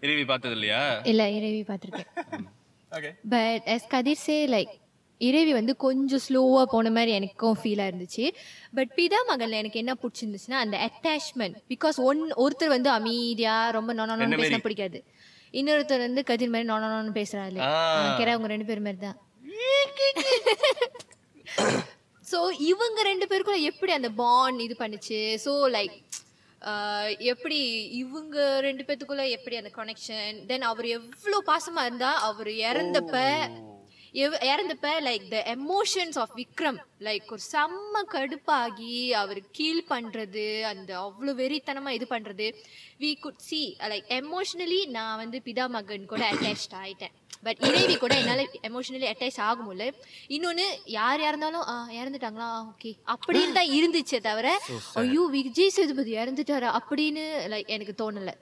இறைவி பார்த்தது இல்லையா இல்ல இறைவி பார்த்திருக்கேன். Okay but yes Kathir say like Iraivi வந்து கொஞ்சம் ஸ்லோவா போன மாதிரி எனக்கும் ஃபீலா இருந்துச்சு. பட் பிதா மகன்ல எனக்கு என்ன பிடிச்சிருந்துச்சுன்னா அந்த அட்டாச்மெண்ட் பிகாஸ் ஒன் ஒருத்தர் வந்து அமைதியா ரொம்ப நொனு பேசினா பிடிக்காது. இன்னொருத்தர் வந்து கதிர் மாதிரி நொனு பேசுறாரு. கேரா அவங்க ரெண்டு பேர் மாதிரி தான் ஸோ இவங்க ரெண்டு பேருக்குள்ள எப்படி அந்த பாண்ட் இது பண்ணுச்சு? ஸோ லைக் எப்படி இவங்க ரெண்டு பேத்துக்குள்ள எப்படி அந்த கனெக்ஷன் தென் அவர் எவ்வளோ பாசமா இருந்தா அவர் இறந்தப்ப இறந்தப்ப like the emotions of Vikram like ஒரு செம்ம கடுப்பாகி அவர் கீல் பண்றது அந்த அவ்வளோ வெறித்தனமா இது பண்றது we could see like emotionally நான் வந்து பிதா மகன் கூட அட்டாச்ட் ஆயிட்டேன். பட் இறைவி கூட என்னால எமோஷனலி அட்டாச் ஆக முடியல. இன்னொன்னு யார் இறந்தாலும் இறந்துட்டாங்களா? ஓகே அப்படின்னு தான் இருந்துச்சே தவிர ஐயோ விஜய் சேதுபதி இறந்துட்டாரா? அப்படின்னு லைக் எனக்கு தோணல.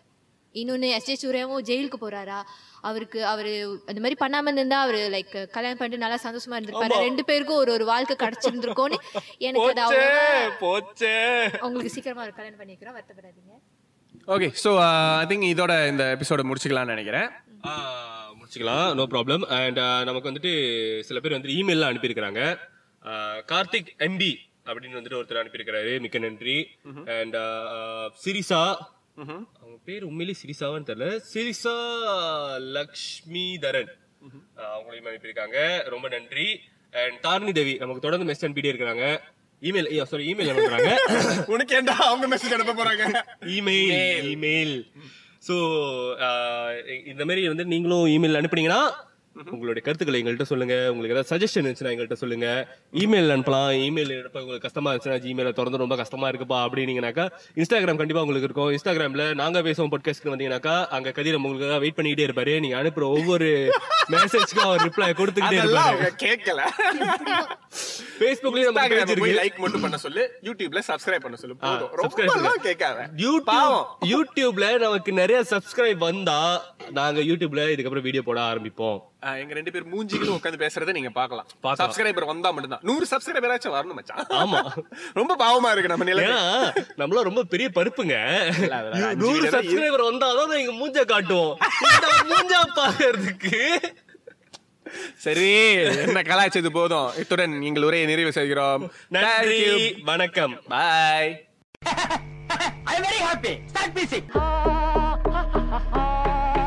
இன்னொன்னு எஸ் ஜே சூர்யாவும் ஜெயிலுக்கு போறாரா? அவருக்கு அவரு அந்த மாதிரி பண்ணாம இருந்தா அவரு லைக் கல்யாணம் பண்ணிட்டு நல்லா சந்தோஷமா இருந்திருப்பாரு. ரெண்டு பேருக்கும் ஒரு ஒரு வாழ்க்கை கிடைச்சிருந்திருக்கோன்னு எனக்கு அது அவ்வளவா- போச்சே. உங்களுக்கு சீக்கிரமா ஒரு கல்யாணம் பண்ணிக்கிறோம் வருத்தப்படாதீங்க. ஓகே ஸோ ஐ திங்க் இதோட இந்த எபிசோட முடிச்சுக்கலாம்னு நினைக்கிறேன். முடிச்சுக்கலாம் நோ ப்ராப்ளம் அண்ட் நமக்கு வந்துட்டு சில பேர் வந்து இமெயில்லாம் அனுப்பியிருக்கிறாங்க. கார்த்திக் எம்பி அப்படின்னு வந்துட்டு ஒருத்தர் அனுப்பியிருக்கிறாரு. மிக்க நன்றி. அண்ட் சிரிசா அவங்க பேர் உண்மையிலேயே சிரிசாவான்னு தெரியல. சிரிசா லக்ஷ்மி தரன் அவங்களையும் அனுப்பியிருக்காங்க. ரொம்ப நன்றி. அண்ட் தாரணி தேவி நமக்கு தொடர்ந்து மெசேஜ் அனுப்பிட்டே இருக்கிறாங்க. இமெயில் சாரி இமெயில் அனுப்புறாங்க. உனக்கு ஏன்டா அவங்க மெசேஜ் அனுப்ப போறாங்க? இமெயில் இமெயில் ஸோ இந்த மாதிரி வந்து நீங்களும் இமெயில் அனுப்புனீங்கன்னா உங்களுடைய கருத்துக்களை எங்கள்கிட்ட சொல்லுங்க. உங்களுக்கு ஏதாவது சஜஷன் இருந்துச்சுன்னா எங்கள்கிட்ட சொல்லுங்க. இமெயில் அனுப்பலாம். இமெயில் எடுப்ப உங்களுக்கு கஷ்டமா இருந்துச்சுன்னா ஜிமெயில திறந்து ரொம்ப கஷ்டமா இருக்குப்பா அப்படின்னீங்கனாக்கா இன்ஸ்டாகிராம் கண்டிப்பா உங்களுக்கு இருக்கும். இன்ஸ்டாகிராம்ல நாங்க பேசுவோம் பாட்காஸ்ட்க்கு வந்தீங்கன்னாக்கா அங்க கதிரம் உங்களுக்கு வெயிட் பண்ணிக்கிட்டே இருப்பாரு. நீங்க அனுப்புற ஒவ்வொரு மெசேஜ்க்கும் அவர் ரிப்ளை கொடுத்துக்கிட்டே இருப்பாரு. கேட்கல. ஃபேஸ்புக்லயும் நம்ம பேஜ் Instagram போய் இருக்கு. லைக் மட்டும் பண்ண சொல்லு. யூடியூப்ல சப்ஸ்கிரைப் பண்ண சொல்லு. பண்ணு. கேட்காத. யூடியூப் யூடியூப்ல நமக்கு நிறைய சப்ஸ்கிரைப் வந்தா நாங்க யூடியூப்ல இதுக்கப்புறம் வீடியோ போட ஆரம்பிப்போம். எங்க ரெண்டு பேர் மூஞ்சிகளும் உட்கார்ந்து பேசுறதை நீங்க பார்க்கலாம். பார்க்கலாம். சப்ஸ்கிரைபர் வந்தா மட்டும்தான். நூறு சப்ஸ்கிரைபர் ஆச்சும் வரணும் மச்சான். ஆமா. ரொம்ப பாவமா இருக்கு நம்ம நிலை நம்மள ரொம்ப பெரிய பருப்புங்க. நூறு சப்ஸ்கிரைபர் வந்தாதான் எங்க மூஞ்ச காட்டுவோம். இந்த மூஞ்சா பாக்குறதுக்கு சரி என்ன கலாய்ச்சது போதும். இத்துடன் நீங்கள் உரையை நிறைவு செய்கிறோம். நன்றி. வணக்கம். பாய் I'm very happy. Start music. ha ha